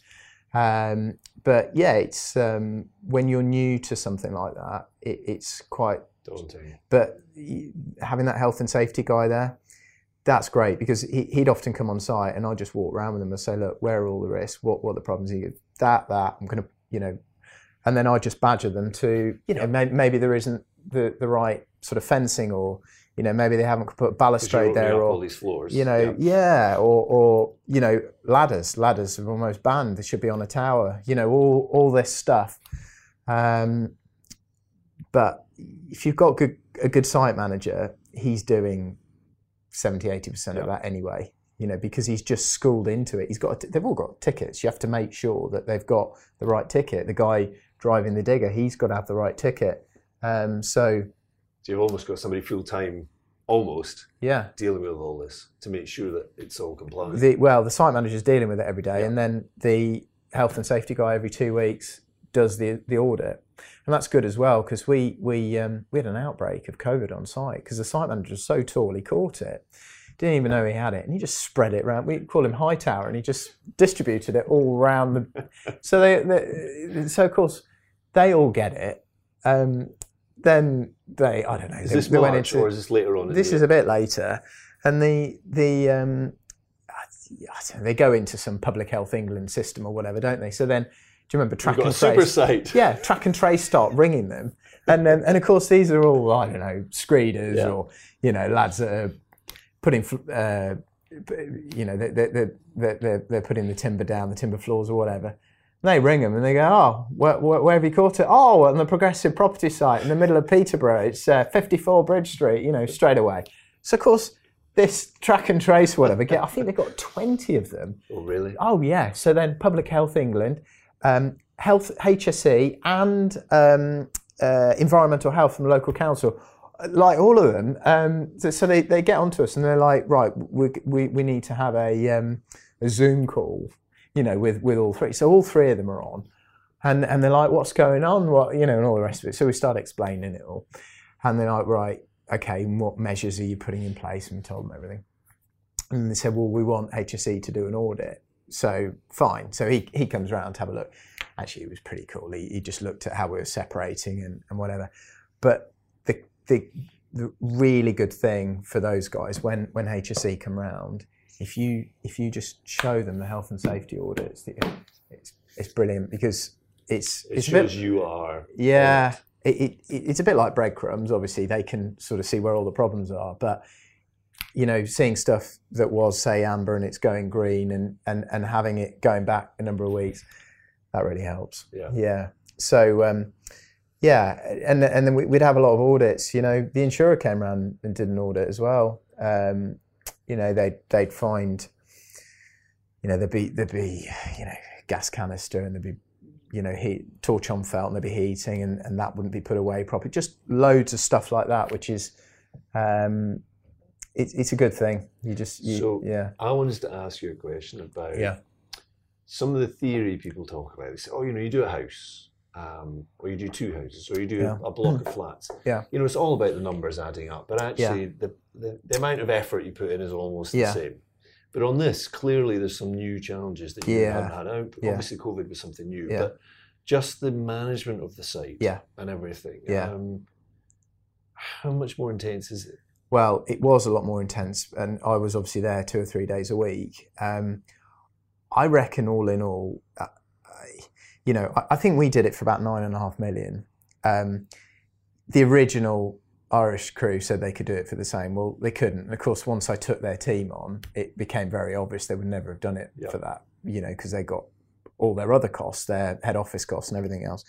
Um, but yeah, it's um, when you're new to something like that, it, it's quite Daunting. but having that health and safety guy there, that's great because he, he'd often come on site and I'd just walk around with him and say, look, where are all the risks? What, what are the problems? He goes, that, that, I'm going to, you know, and then I just badger them to, you know, may, maybe there isn't the, the right sort of fencing or, you know, maybe they haven't put balustrade there or, all these floors. you know, Yeah. yeah, or, or you know, ladders. Ladders are almost banned. They should be on a tower. You know, all all this stuff. Um, but if you've got good, a good site manager, he's doing 70, 80 percent of that anyway. You know, because he's just schooled into it. He's got. They've all got tickets. You have to make sure that they've got the right ticket. The guy driving the digger, he's got to have the right ticket. Um, so So you've almost got somebody full time, almost yeah, dealing with all this to make sure that it's all compliant. The, well, the site manager's dealing with it every day, Yeah. and then the health and safety guy every two weeks does the the audit, and that's good as well because we we um, we had an outbreak of COVID on site because the site manager was so tall he caught it, didn't even know he had it, and he just spread it around. We call him Hightower, and he just distributed it all around the. <laughs> so they, they so of course they all get it. Um, then they I don't know. is they, this they went March into- or is this later on? this is a bit later, and the the um, I don't know, they go into some Public Health England system or whatever, don't they? So then, do you remember track You've got a and super trace? site. Yeah, track and trace start ringing them, and then and of course these are all I don't know screeders Yeah. or you know lads that are putting uh, you know they're, they're, they're, they're putting the timber down, the timber floors or whatever. They ring them and they go, oh, where, where, where have you caught it? Oh, on the Progressive Property site in the middle of Peterborough. It's uh, 54 Bridge Street, you know, straight away. So, of course, this track and trace, whatever, get, I think they've got 20 of them. Oh, really? Oh, yeah. So then Public Health England, um, Health HSE, and um, uh, Environmental Health from the local council, like all of them. Um, so, so they, they get onto us and they're like, right, we, we, we need to have a, um, a Zoom call, you know, with, with all three. So all three of them are on. And, and they're like, what's going on? What, you know, and all the rest of it. So we start explaining it all. And they're like, right, okay, what measures are you putting in place? And we told them everything. And they said, well, we want HSE to do an audit. So fine. So he, he comes around to have a look. Actually, it was pretty cool. He, he just looked at how we were separating and, and whatever. But the, the, the really good thing for those guys when, when HSE come round, if you if you just show them the health and safety audits, it's, it's brilliant because it's It it's a bit, shows you are. yeah, it, it, it- it's a bit like breadcrumbs. Obviously, they can sort of see where all the problems are, but you know, seeing stuff that was say amber and it's going green, and and and having it going back a number of weeks, that really helps. Yeah. Yeah. So. Um, yeah, and and then we- we'd have a lot of audits. You know, the insurer came around and did an audit as well. Um, you know, they'd they'd find, you know, there'd be there'd be you know gas canister and there'd be you know heat torch on felt and there'd be heating and, and that wouldn't be put away properly. Just loads of stuff like that, which is, um, it's it's a good thing. You just you, So- yeah I wanted to ask you a question about Yeah. some of the theory people talk about. They say, oh, you know, you do a house, um, or you do two houses, or you do Yeah. a, block <laughs> of flats. Yeah. You know, it's all about the numbers adding up. But actually, the, the, the amount of effort you put in is almost Yeah. the same. But on this, clearly, there's some new challenges that you Yeah. haven't had. Yeah. Obviously, COVID was something new, Yeah. but just the management of the site Yeah. and everything. Yeah. Um, how much more intense is it? Well, it was a lot more intense, and I was obviously there two or three days a week. Um, I reckon, all in all, uh, you know, I, I think we did it for about nine and a half million. Um, the original Irish crew said they could do it for the same. Well, they couldn't. And of course, once I took their team on, it became very obvious they would never have done it Yeah. for that. You know, because they got all their other costs, their head office costs, and everything else.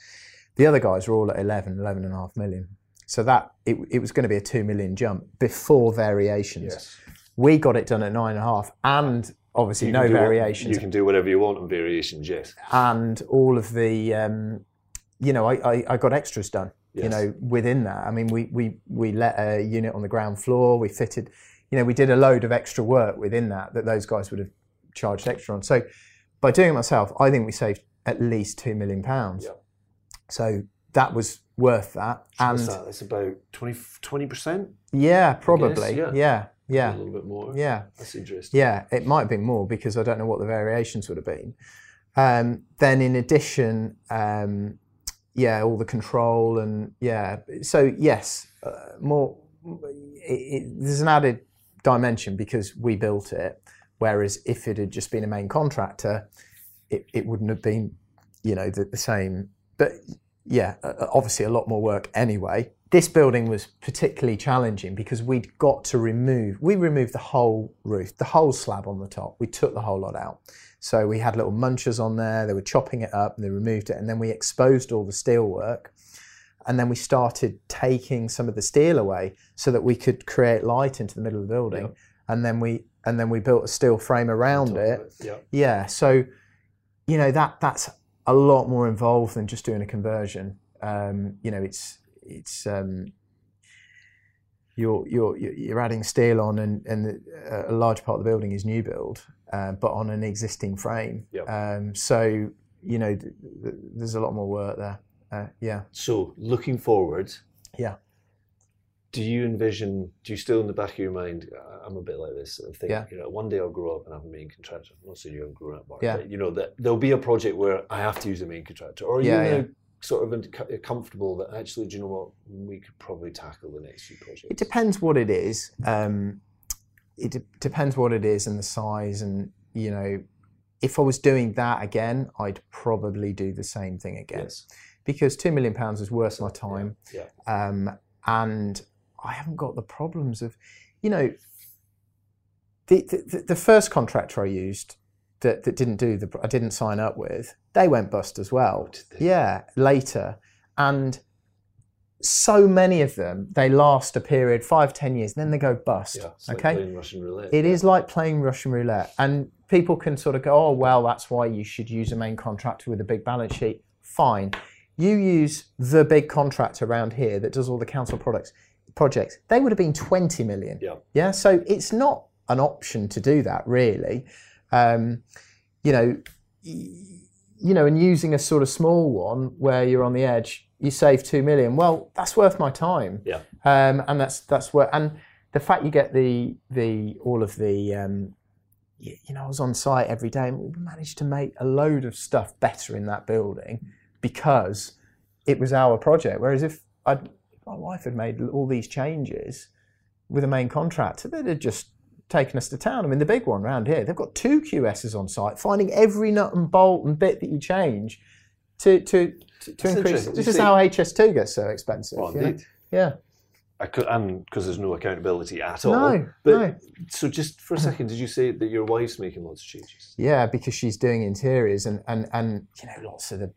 The other guys were all at 11, 11 and a half million. So that it, it was going to be a two million jump before variations. We got it done at nine and a half, and obviously You no do what- variations, You can do whatever you want on variations, yes. and all of the, um, you know, I, I, I got extras done. You know, within that, I mean, we we we let a unit on the ground floor. We fitted, you know, we did a load of extra work within that that those guys would have charged extra on. So by doing it myself, I think we saved at least two million pounds. Yeah. So that was worth that, and that? That's about 20 percent. yeah, probably, yeah. yeah, yeah, a little bit more. yeah. that's interesting. Yeah, it might have been more because I don't know what the variations would have been. Um, then, in addition, um, yeah, all the control and yeah, so yes, uh, more. It, it, there's an added dimension because we built it. Whereas if it had just been a main contractor, it, it wouldn't have been, you know, the, the same. But yeah, obviously a lot more work anyway. This building was particularly challenging because we'd got to remove, we removed the whole roof, the whole slab on the top. We took the whole lot out. So we had little munchers on there, they were chopping it up and they removed it. And then we exposed all the steel work. And then we started taking some of the steel away so that we could create light into the middle of the building. Yep. And then we and then we built a steel frame around of it Yeah. yeah, so you know that that's a lot more involved than just doing a conversion. Um, you know, it's it's um, you're you're you're adding steel on, and and a large part of the building is new build, uh, but on an existing frame. Yep. Um, so you know, th- th- there's a lot more work there. Uh, yeah, So looking forward, yeah, do you envision? Do you still in the back of your mind? uh, I'm a bit like this. I think Yeah. you know, one day I'll grow up and have a main contractor. I'm not saying you haven't grown up, Mark, Yeah. but you know that there'll be a project where I have to use a main contractor, or Yeah, you yeah. Sort of comfortable that actually, do you know what? We could probably tackle the next few projects. It depends what it is. Um, it de- depends what it is and the size, and you know, if I was doing that again, I'd probably do the same thing again Yes. because two million pounds is worth my time, Yeah. um, and I haven't got the problems of, you know, the the, the first contractor I used that, that didn't do the I didn't sign up with, they went bust as well. Oh, did? Yeah, later, and so many of them they last a period five ten years, then they go bust. Yeah. It's like okay, playing Russian roulette. it is like playing Russian roulette, and people can sort of go, "Oh, well, that's why you should use a main contractor with a big balance sheet." Fine, you use the big contractor around here that does all the council products projects. They would have been twenty million. Yeah. Yeah, so it's not an option to do that really. Um, you know, you know, and using a sort of small one where you're on the edge, you save two million. Well, that's worth my time Yeah. um, and that's that's where and the fact you get the the all of the um, you, you know I was on site every day and we managed to make a load of stuff better in that building because it was our project. Whereas if I'd, my wife had made all these changes with a main contractor, they'd have just taken us to town. I mean, the big one round here, they've got two QSs on site, finding every nut and bolt and bit that you change to to to, to increase. This You is see- how HS2 gets so expensive. Well, know? indeed. Yeah. I could, and because there's no accountability at all. No, But no. so, just for a second, did you say that your wife's making lots of changes? Yeah, because she's doing interiors and and and you know lots of the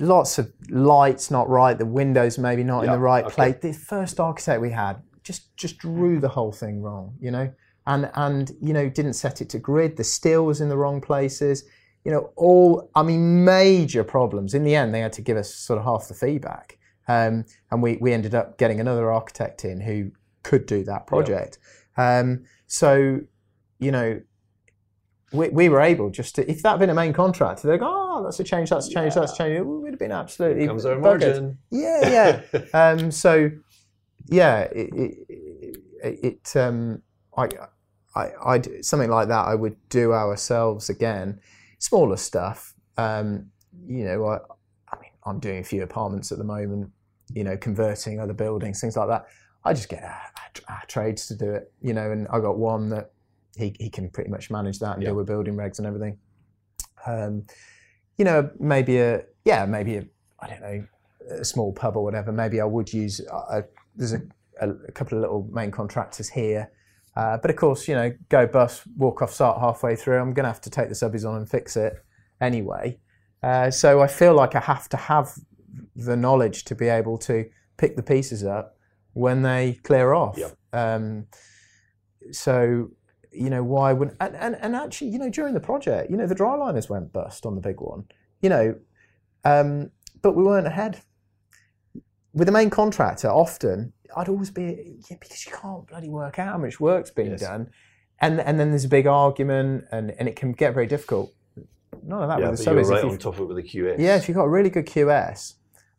lots of lights not right, the windows maybe not in the right okay. place. The first architect we had just just drew the whole thing wrong, you know, and and you know didn't set it to grid. The steel was in the wrong places. You know, all I mean, major problems. In the end, they had to give us sort of half the feedback, um, and we we ended up getting another architect in who could do that project. Um, so, you know, we, we were able just to, if that had been a main contractor, they'd go, oh, that's a change, that's a change, that's a change. It would have been absolutely. Here comes our margin. Yeah, yeah. <laughs> um, so, yeah, it, it, it, um, I, I, I'd, something like that I would do ourselves again. Smaller stuff. Um, you know, I, I mean, I'm doing a few apartments at the moment, you know, converting other buildings, things like that. I just get our, our, our trades to do it, you know, and I got one that he, he can pretty much manage that and Yeah. deal with building regs and everything. Um, you know, maybe a yeah, maybe a I don't know, a small pub or whatever. Maybe I would use. A, there's a, a, a couple of little main contractors here, uh, but of course, you know, go bus, walk off site halfway through. I'm going to have to take the subbies on and fix it anyway. Uh, so I feel like I have to have the knowledge to be able to pick the pieces up when they clear off. Yep. Um, so you know why would and, and and actually you know during the project you know the dry liners went bust on the big one you know um, but we weren't ahead with the main contractor often I'd always be yeah, because you can't bloody work out how much work's being Yes. done and and then there's a big argument and and it can get very difficult none of that Yeah, with the subbies. right If on top of it with the QS. yeah, if you've got a really good QS,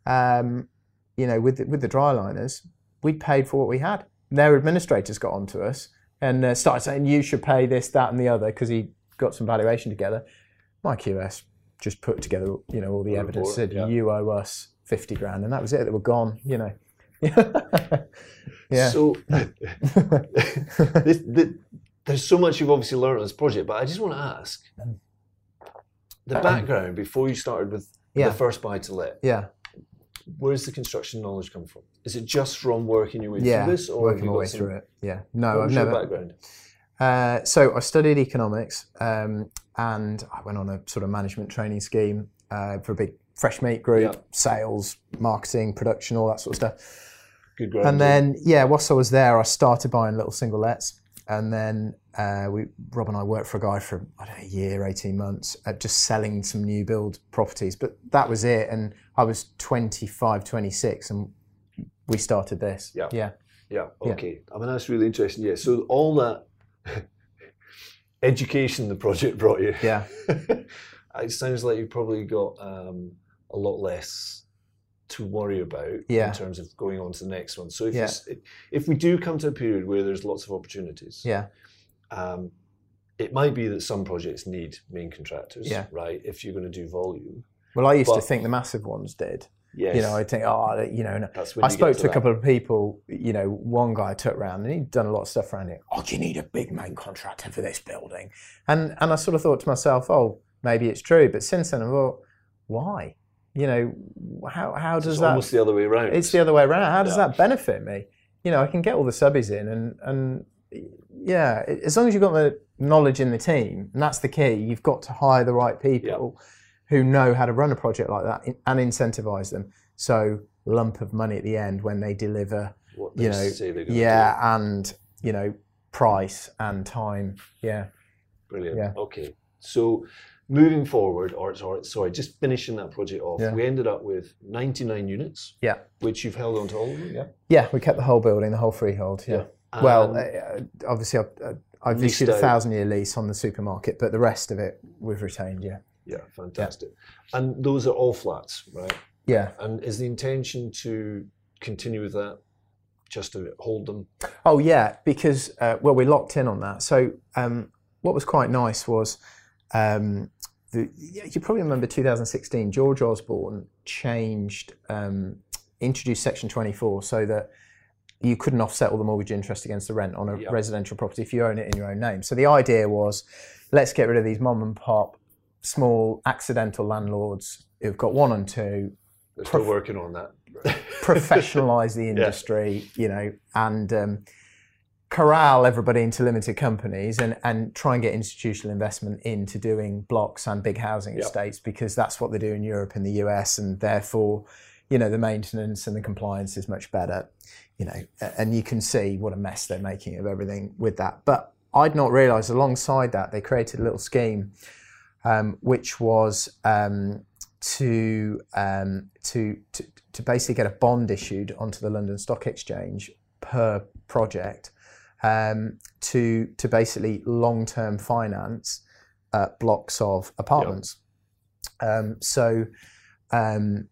um, you know, with the, with the dry liners, we paid for what we had. Their administrators got onto us and uh, started saying you should pay this, that, and the other because he got some valuation together. My QS just put together, you know, all the evidence. report, Said yeah. you owe us fifty grand, and that was it. They were gone. You know. <laughs> yeah. So <laughs> this, th there's so much you've obviously learned on this project, but I just want to ask the background before you started with Yeah. the first buy to let. yeah. Where does the construction knowledge come from? Is it just from working your way Yeah. through this, or Working my way some, through it. Yeah. No, I've never. background? Uh, so I studied economics um, and I went on a sort of management training scheme uh, for a big fresh meat group, Yeah. sales, marketing, production, all that sort of stuff. Good ground. And then, yeah, whilst I was there, I started buying little single lets. And then uh, we, Rob and I worked for a guy for I don't know, a year, eighteen months, at just selling some new build properties. But that was it. And I was 25, 26, and we started this. Yeah. yeah, Yeah. Yeah. Okay. I mean, that's really interesting. Yeah. So all that <laughs> education the project brought you. yeah. <laughs> it sounds like you probably got um, a lot less to worry about Yeah. in terms of going on to the next one. So if Yeah. if we do come to a period where there's lots of opportunities, yeah. um, it might be that some projects need main contractors, Yeah. right? If you're going to do volume, Well, I used to think the massive ones did. yes, You know, I think, oh, you know, and that's when I you spoke get to a couple of people. You know, one guy I took round and he'd done a lot of stuff around it. Oh, do you need a big main contractor for this building? And and I sort of thought to myself, oh, maybe it's true. But since then, I thought, why? You know, how how It's does that? almost the other way around. It's the other way around. How does Yeah. that benefit me? You know, I can get all the subbies in, and and yeah, as long as you've got the knowledge in the team, and that's the key. You've got to hire the right people who know how to run a project like that and incentivize them. So lump of money at the end when they deliver, what you they know, say they're yeah, and you know, price and time, yeah. Brilliant. yeah. Okay. So moving forward, or sorry, sorry, just finishing that project off, Yeah. we ended up with 99 units, yeah, which you've held on to all of them. Yeah. yeah. We kept the whole building, the whole freehold. Yeah. Well, And- uh, obviously, I've, uh, I've issued a thousand year lease on the supermarket, but the rest of it we've retained. Yeah, Yeah, fantastic. And those are all flats, right? yeah. And is the intention to continue with that, just to hold them? Oh yeah, because uh, well, we locked in on that. So um, what was quite nice was um, the, you probably remember 2016. George Osborne changed, um, introduced Section 24 so that you couldn't offset all the mortgage interest against the rent on a Yeah. residential property if you own it in your own name. So the idea was, let's get rid of these mom and pop, small accidental landlords who've got one and two, They're still working on that. <laughs> professionalize the industry, you know, and um, corral everybody into limited companies and, and try and get institutional investment into doing blocks and big housing Yep. estates because that's what they do in Europe and the US, and therefore, you know, the maintenance and the compliance is much better, you know, and you can see what a mess they're making of everything with that. But I'd not realised alongside that they created a little scheme, um, which was um, to, um, to to to basically get a bond issued onto the London Stock Exchange per project um, to to basically long term finance uh, blocks of apartments. Um, so um,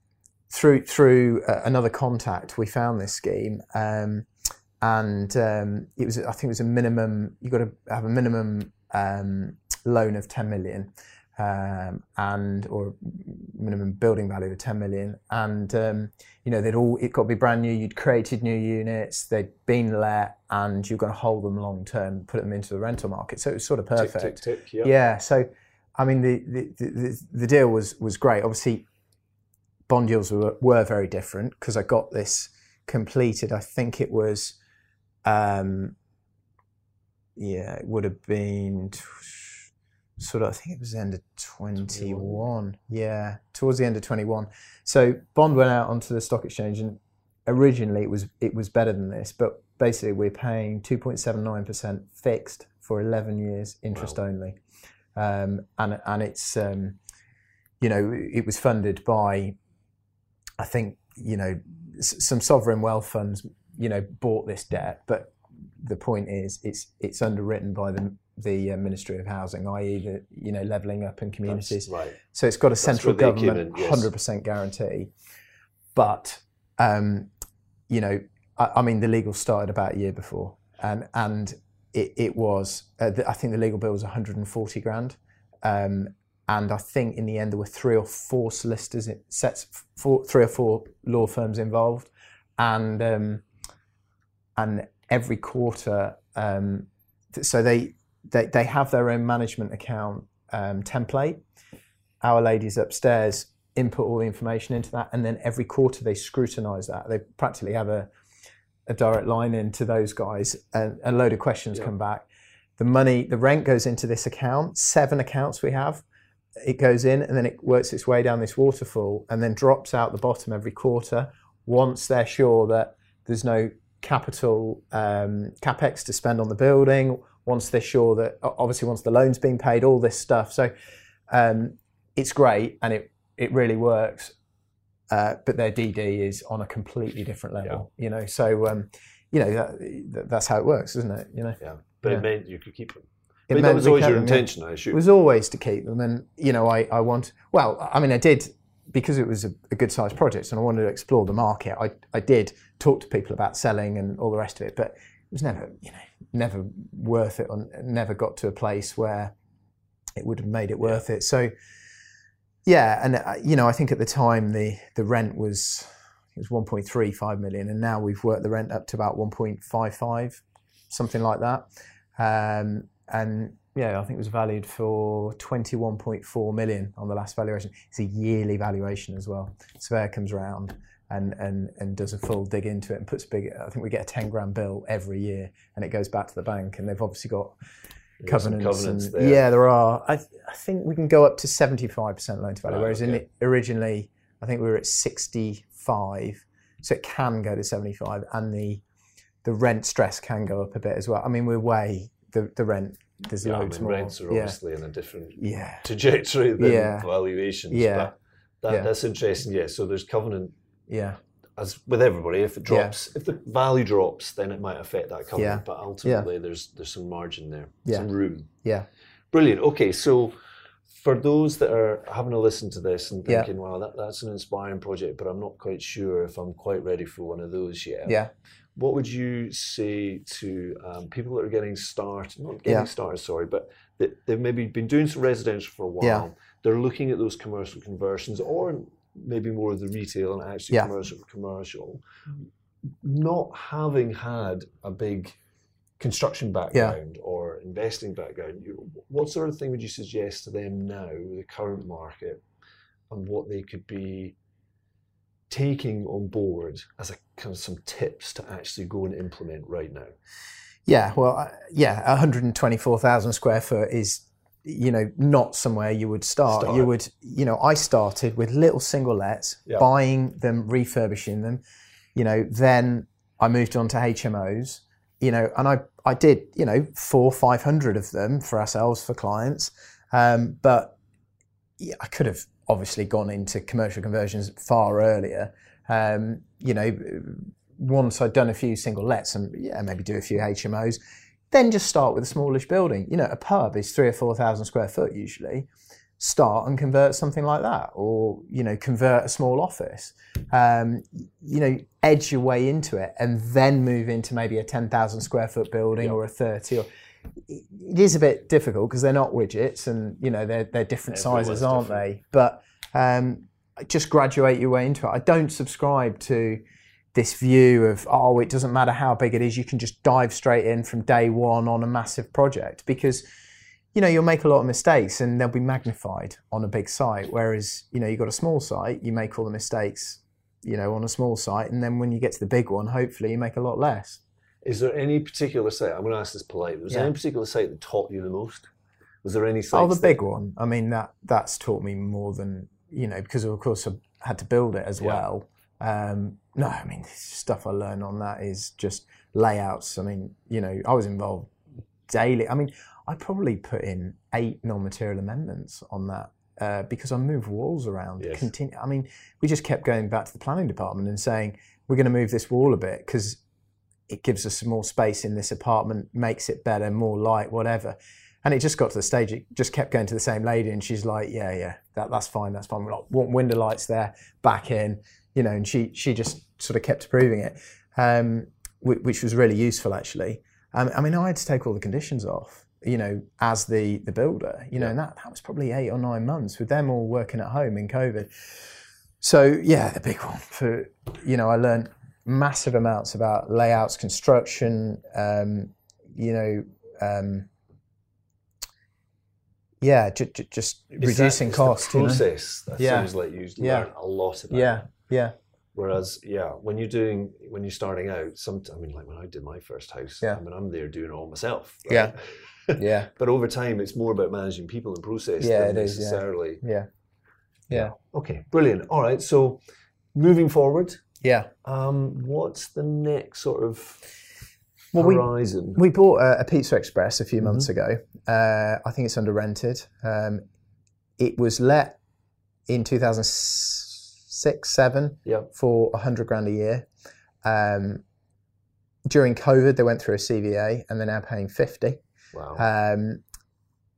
through through uh, another contact, we found this scheme, um, and um, it was I think it was a minimum. You got to have a minimum um, loan of ten million, um, and or minimum building value of 10 million and um, you know they'd all it got to be brand new you'd created new units they'd been let and you're going to hold them long term put them into the rental market so it was sort of perfect Tick, tick, tick. Yep. yeah so i mean the, the the, the deal was was great obviously bond yields were, were very different because i got this completed i think it was um yeah it would have been sort of, I think it was the end of 21. Yeah, towards the end of 21. So bond went out onto the stock exchange, and originally it was it was better than this, but basically we're paying 2.79% fixed for 11 years, interest wow. only, um, and and it's um, you know it was funded by, I think you know some sovereign wealth funds you know bought this debt, but the point is it's it's underwritten by the the uh, Ministry of Housing, i.e., the you know levelling up in communities. That's right. So it's got a central government hundred percent guarantee, but um, you know, I, I, mean, the legal started about a year before, and and it, it was uh, the, I think the legal bill was one hundred and forty grand. Um, and I think in the end there were three or four solicitors, sets, four, three or four law firms involved, and um, and every quarter, um, so they they, they have their own management account um, template. Our ladies upstairs input all the information into that, and then every quarter they scrutinise that. They practically have a, a direct line into those guys, and a load of questions yeah. come back. The money, the rent goes into this account. Seven accounts we have. It goes in, and then it works its way down this waterfall, and then drops out the bottom every quarter. Once they're sure that there's no capital um, capex to spend on the building, once they're sure that obviously once the loan's been paid, all this stuff. So um, it's great and it it really works. Uh, but their DD is on a completely different level, yeah. you know. So um, you know that, that's how it works, isn't it? You know. Yeah, but yeah. it meant you could keep them. It that was always your intention, I assume. It was always to keep them, and you know, I, I want. Well, I mean, I did because it was a, a good sized project, and I wanted to explore the market. I I did talk to people about selling and all the rest of it, but was never, you know, never worth it, or never got to a place where it would have made it worth it. So, yeah, and uh, you know, I think at the time the the rent was it was 1.35 million, and now we've worked the rent up to about 1.55, something like that. Um, and yeah, I think it was valued for 21.4 million on the last valuation. It's a yearly valuation as well. Surveyor comes around and, and, and does a full dig into it and puts big. I think we get a 10 grand bill every year and it goes back to the bank and they've obviously got covenants. covenants and, there. Yeah, there are. I, th- I think we can go up to 75% loan to value, ah, whereas okay. in originally I think we were at 65, so it can go to 75 and the the rent stress can go up a bit as well. I mean, we're way the, the rent there's yeah, loads I mean, more. Rents are obviously yeah. in a different yeah. trajectory than yeah. valuations. Yeah. That, yeah. That's interesting. Yeah. So there's covenant. Yeah. As with everybody, if it drops, if the value drops, then it might affect that covenant. But ultimately, there's there's some margin there, some room. Yeah. Brilliant. Okay, so for those that are having a listen to this and thinking, "Wow, that, that's an inspiring project," but I'm not quite sure if I'm quite ready for one of those yet. Yeah what would you say to um, people that are getting started, not getting yeah. started, sorry, but they, have maybe been doing some residential for a while. Yeah. They're looking at those commercial conversions or maybe more of the retail and actually yeah. commercial commercial, not having had a big construction background or investing background. What sort of thing would you suggest to them now, the current market, and what they could be taking on board as a kind of some tips to actually go and implement right now? Yeah, well, yeah, 124,000 square foot is, you know, not somewhere you would start. start. You would, you know, I started with little single lets, yep. buying them, refurbishing them. You know, then I moved on to HMOs. You know, and I I did, you know, four five hundred of them for ourselves for clients. Um, but yeah, I could have obviously gone into commercial conversions far earlier. Um, you know, once I'd done a few single lets and yeah, maybe do a few HMOs, then just start with a smallish building. You know, a pub is three or four thousand square foot usually. Start and convert something like that, or you know, convert a small office. Um, you know, edge your way into it, and then move into maybe a ten thousand square foot building or a thirty. Or it is a bit difficult because they're not widgets, and you know they're they're different Everyone's sizes, aren't different. they? But um, just graduate your way into it. I don't subscribe to this view of oh it doesn't matter how big it is you can just dive straight in from day one on a massive project because you know you'll make a lot of mistakes and they'll be magnified on a big site whereas you know you've got a small site you make all the mistakes you know on a small site and then when you get to the big one hopefully you make a lot less Is there any particular site? I'm going to ask this politely. Was there any particular site that taught you the most? Was there any sites? oh the that- big one i mean that that's taught me more than you know because of course i had to build it as Yeah. well um, no i mean stuff i learned on that is just layouts i mean you know i was involved daily i mean i probably put in eight non-material amendments on that uh, because i moved walls around Yes. continue i mean we just kept going back to the planning department and saying we're going to move this wall a bit because it gives us more space in this apartment makes it better more light whatever and it just got to the stage, it just kept going to the same lady, and she's like, "Yeah, yeah, that, that's fine, that's fine. We're like, want window lights there, back in, you know." And she she just sort of kept approving it, um, which, which was really useful actually. Um, I mean, I had to take all the conditions off, you know, as the the builder, you know, and that that was probably eight or nine months with them all working at home in COVID. So yeah, the big one for you know, I learned massive amounts about layouts, construction, um, you know. Um, yeah, ju- ju- just Is that- reducing it's the cost. you know? process. That Yeah. sounds like you Yeah. a lot about. Yeah, yeah, Whereas, yeah, when you're doing, when you're starting out, some, I mean, like when I did my first house, Yeah. I mean, I'm there doing it all myself. right? Yeah. <laughs> yeah, but over time, it's more about managing people and process Yeah, than it is, yeah. necessarily. yeah, yeah, Okay, brilliant. All right, so moving forward, yeah. um, what's the next sort of Well, horizon? We bought a, a Pizza Express a few Mm-hmm. months ago. Uh, I think it's under rented. Um, it was let in 2006, seven yeah, for a 100 grand a year. Um, during COVID, they went through a CVA and they're now paying 50. wow. Um,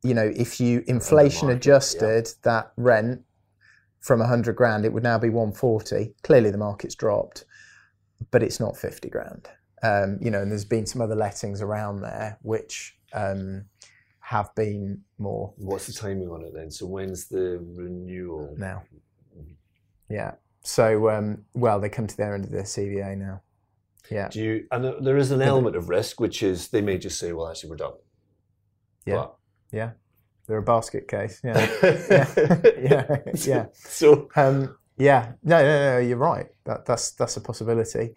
you know, if you inflation market, adjusted that rent from 100 grand, it would now be 140. Clearly, the market's dropped, but it's not 50 grand. Um, you know, and there's been some other lettings around there which um, have been more What's the timing on it then? So when's the renewal? now. Yeah. So, um, well, they come to their end of their CVA now. Yeah. Do you? And there- is an element of risk, which is they may just say, "Well, actually, we're done." Yeah. Yeah. They're a basket case. Yeah. <laughs> But- <laughs> yeah. Yeah. <laughs> So Um, yeah, no, no, no, you're right. That, that's that's a possibility.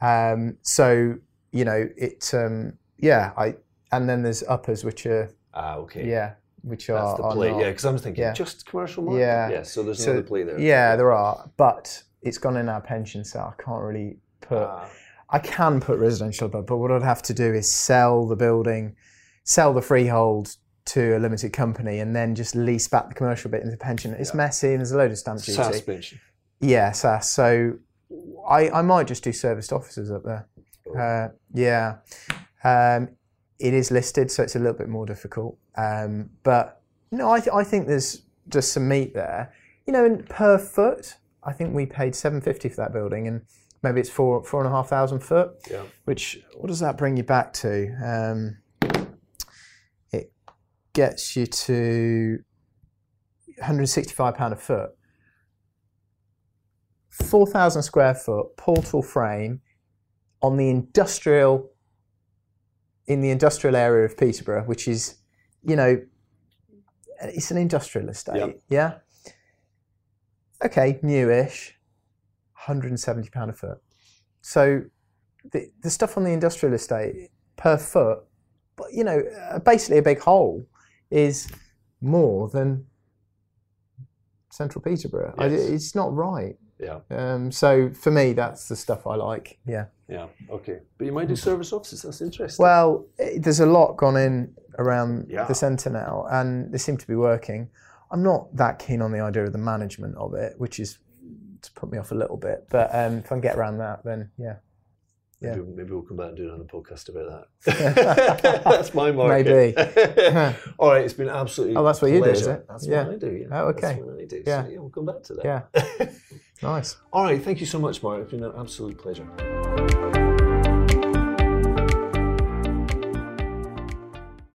Um, so you know, it. Um, yeah, I and then there's uppers which are ah, okay. yeah, which are That's the are play, not- yeah. Because I'm thinking Yeah. just commercial market. Yeah. yeah. So there's So, another play there. Yeah, there are, but it's gone in our pension, so I can't really put. Ah, I can put residential above, but what I'd have to do is sell the building, sell the freehold to a limited company, and then just lease back the commercial bit into the pension. It's Yeah. messy and there's a load of stamp duty. SSAS pension. Yeah, SSAS. So I, I might just do serviced offices up there. Uh, yeah. Um, it is listed, so it's a little bit more difficult. Um, but no, I, th- I think there's just some meat there. You know, and per foot, I think we paid seven fifty for that building, and maybe it's four four and a half thousand foot. Yeah. Which what does that bring you back to? Um, it gets you to 165 pound a foot. 4,000 square foot portal frame on the industrial in the industrial area of Peterborough, which is, you know, it's an industrial estate. Yeah. Okay, newish, 170 pound a foot. So the the stuff on the industrial estate per foot, but you know, uh, basically a big hole is more than central Peterborough. I- it's not right. Yeah. Um, so for me, that's the stuff I like. Yeah. Yeah. Okay. But you might do service officers. That's interesting. Well, it, there's a lot gone in around yeah. the centre now, and they seem to be working. I'm not that keen on the idea of the management of it, which is to put me off a little bit. But um, if I can get around that, then yeah. Yeah. Maybe, maybe, we'll come back and do another podcast about that. <laughs> <laughs> that's my market. Maybe. <laughs> All right, it's been absolutely. Oh, that's what pleasure. you do, is it? That's yeah. what I do. Yeah. Oh, okay. That's what I do. Yeah. So, yeah, we'll come back to that. Yeah. Nice. All right. Thank you so much, Mark. It's been an absolute pleasure.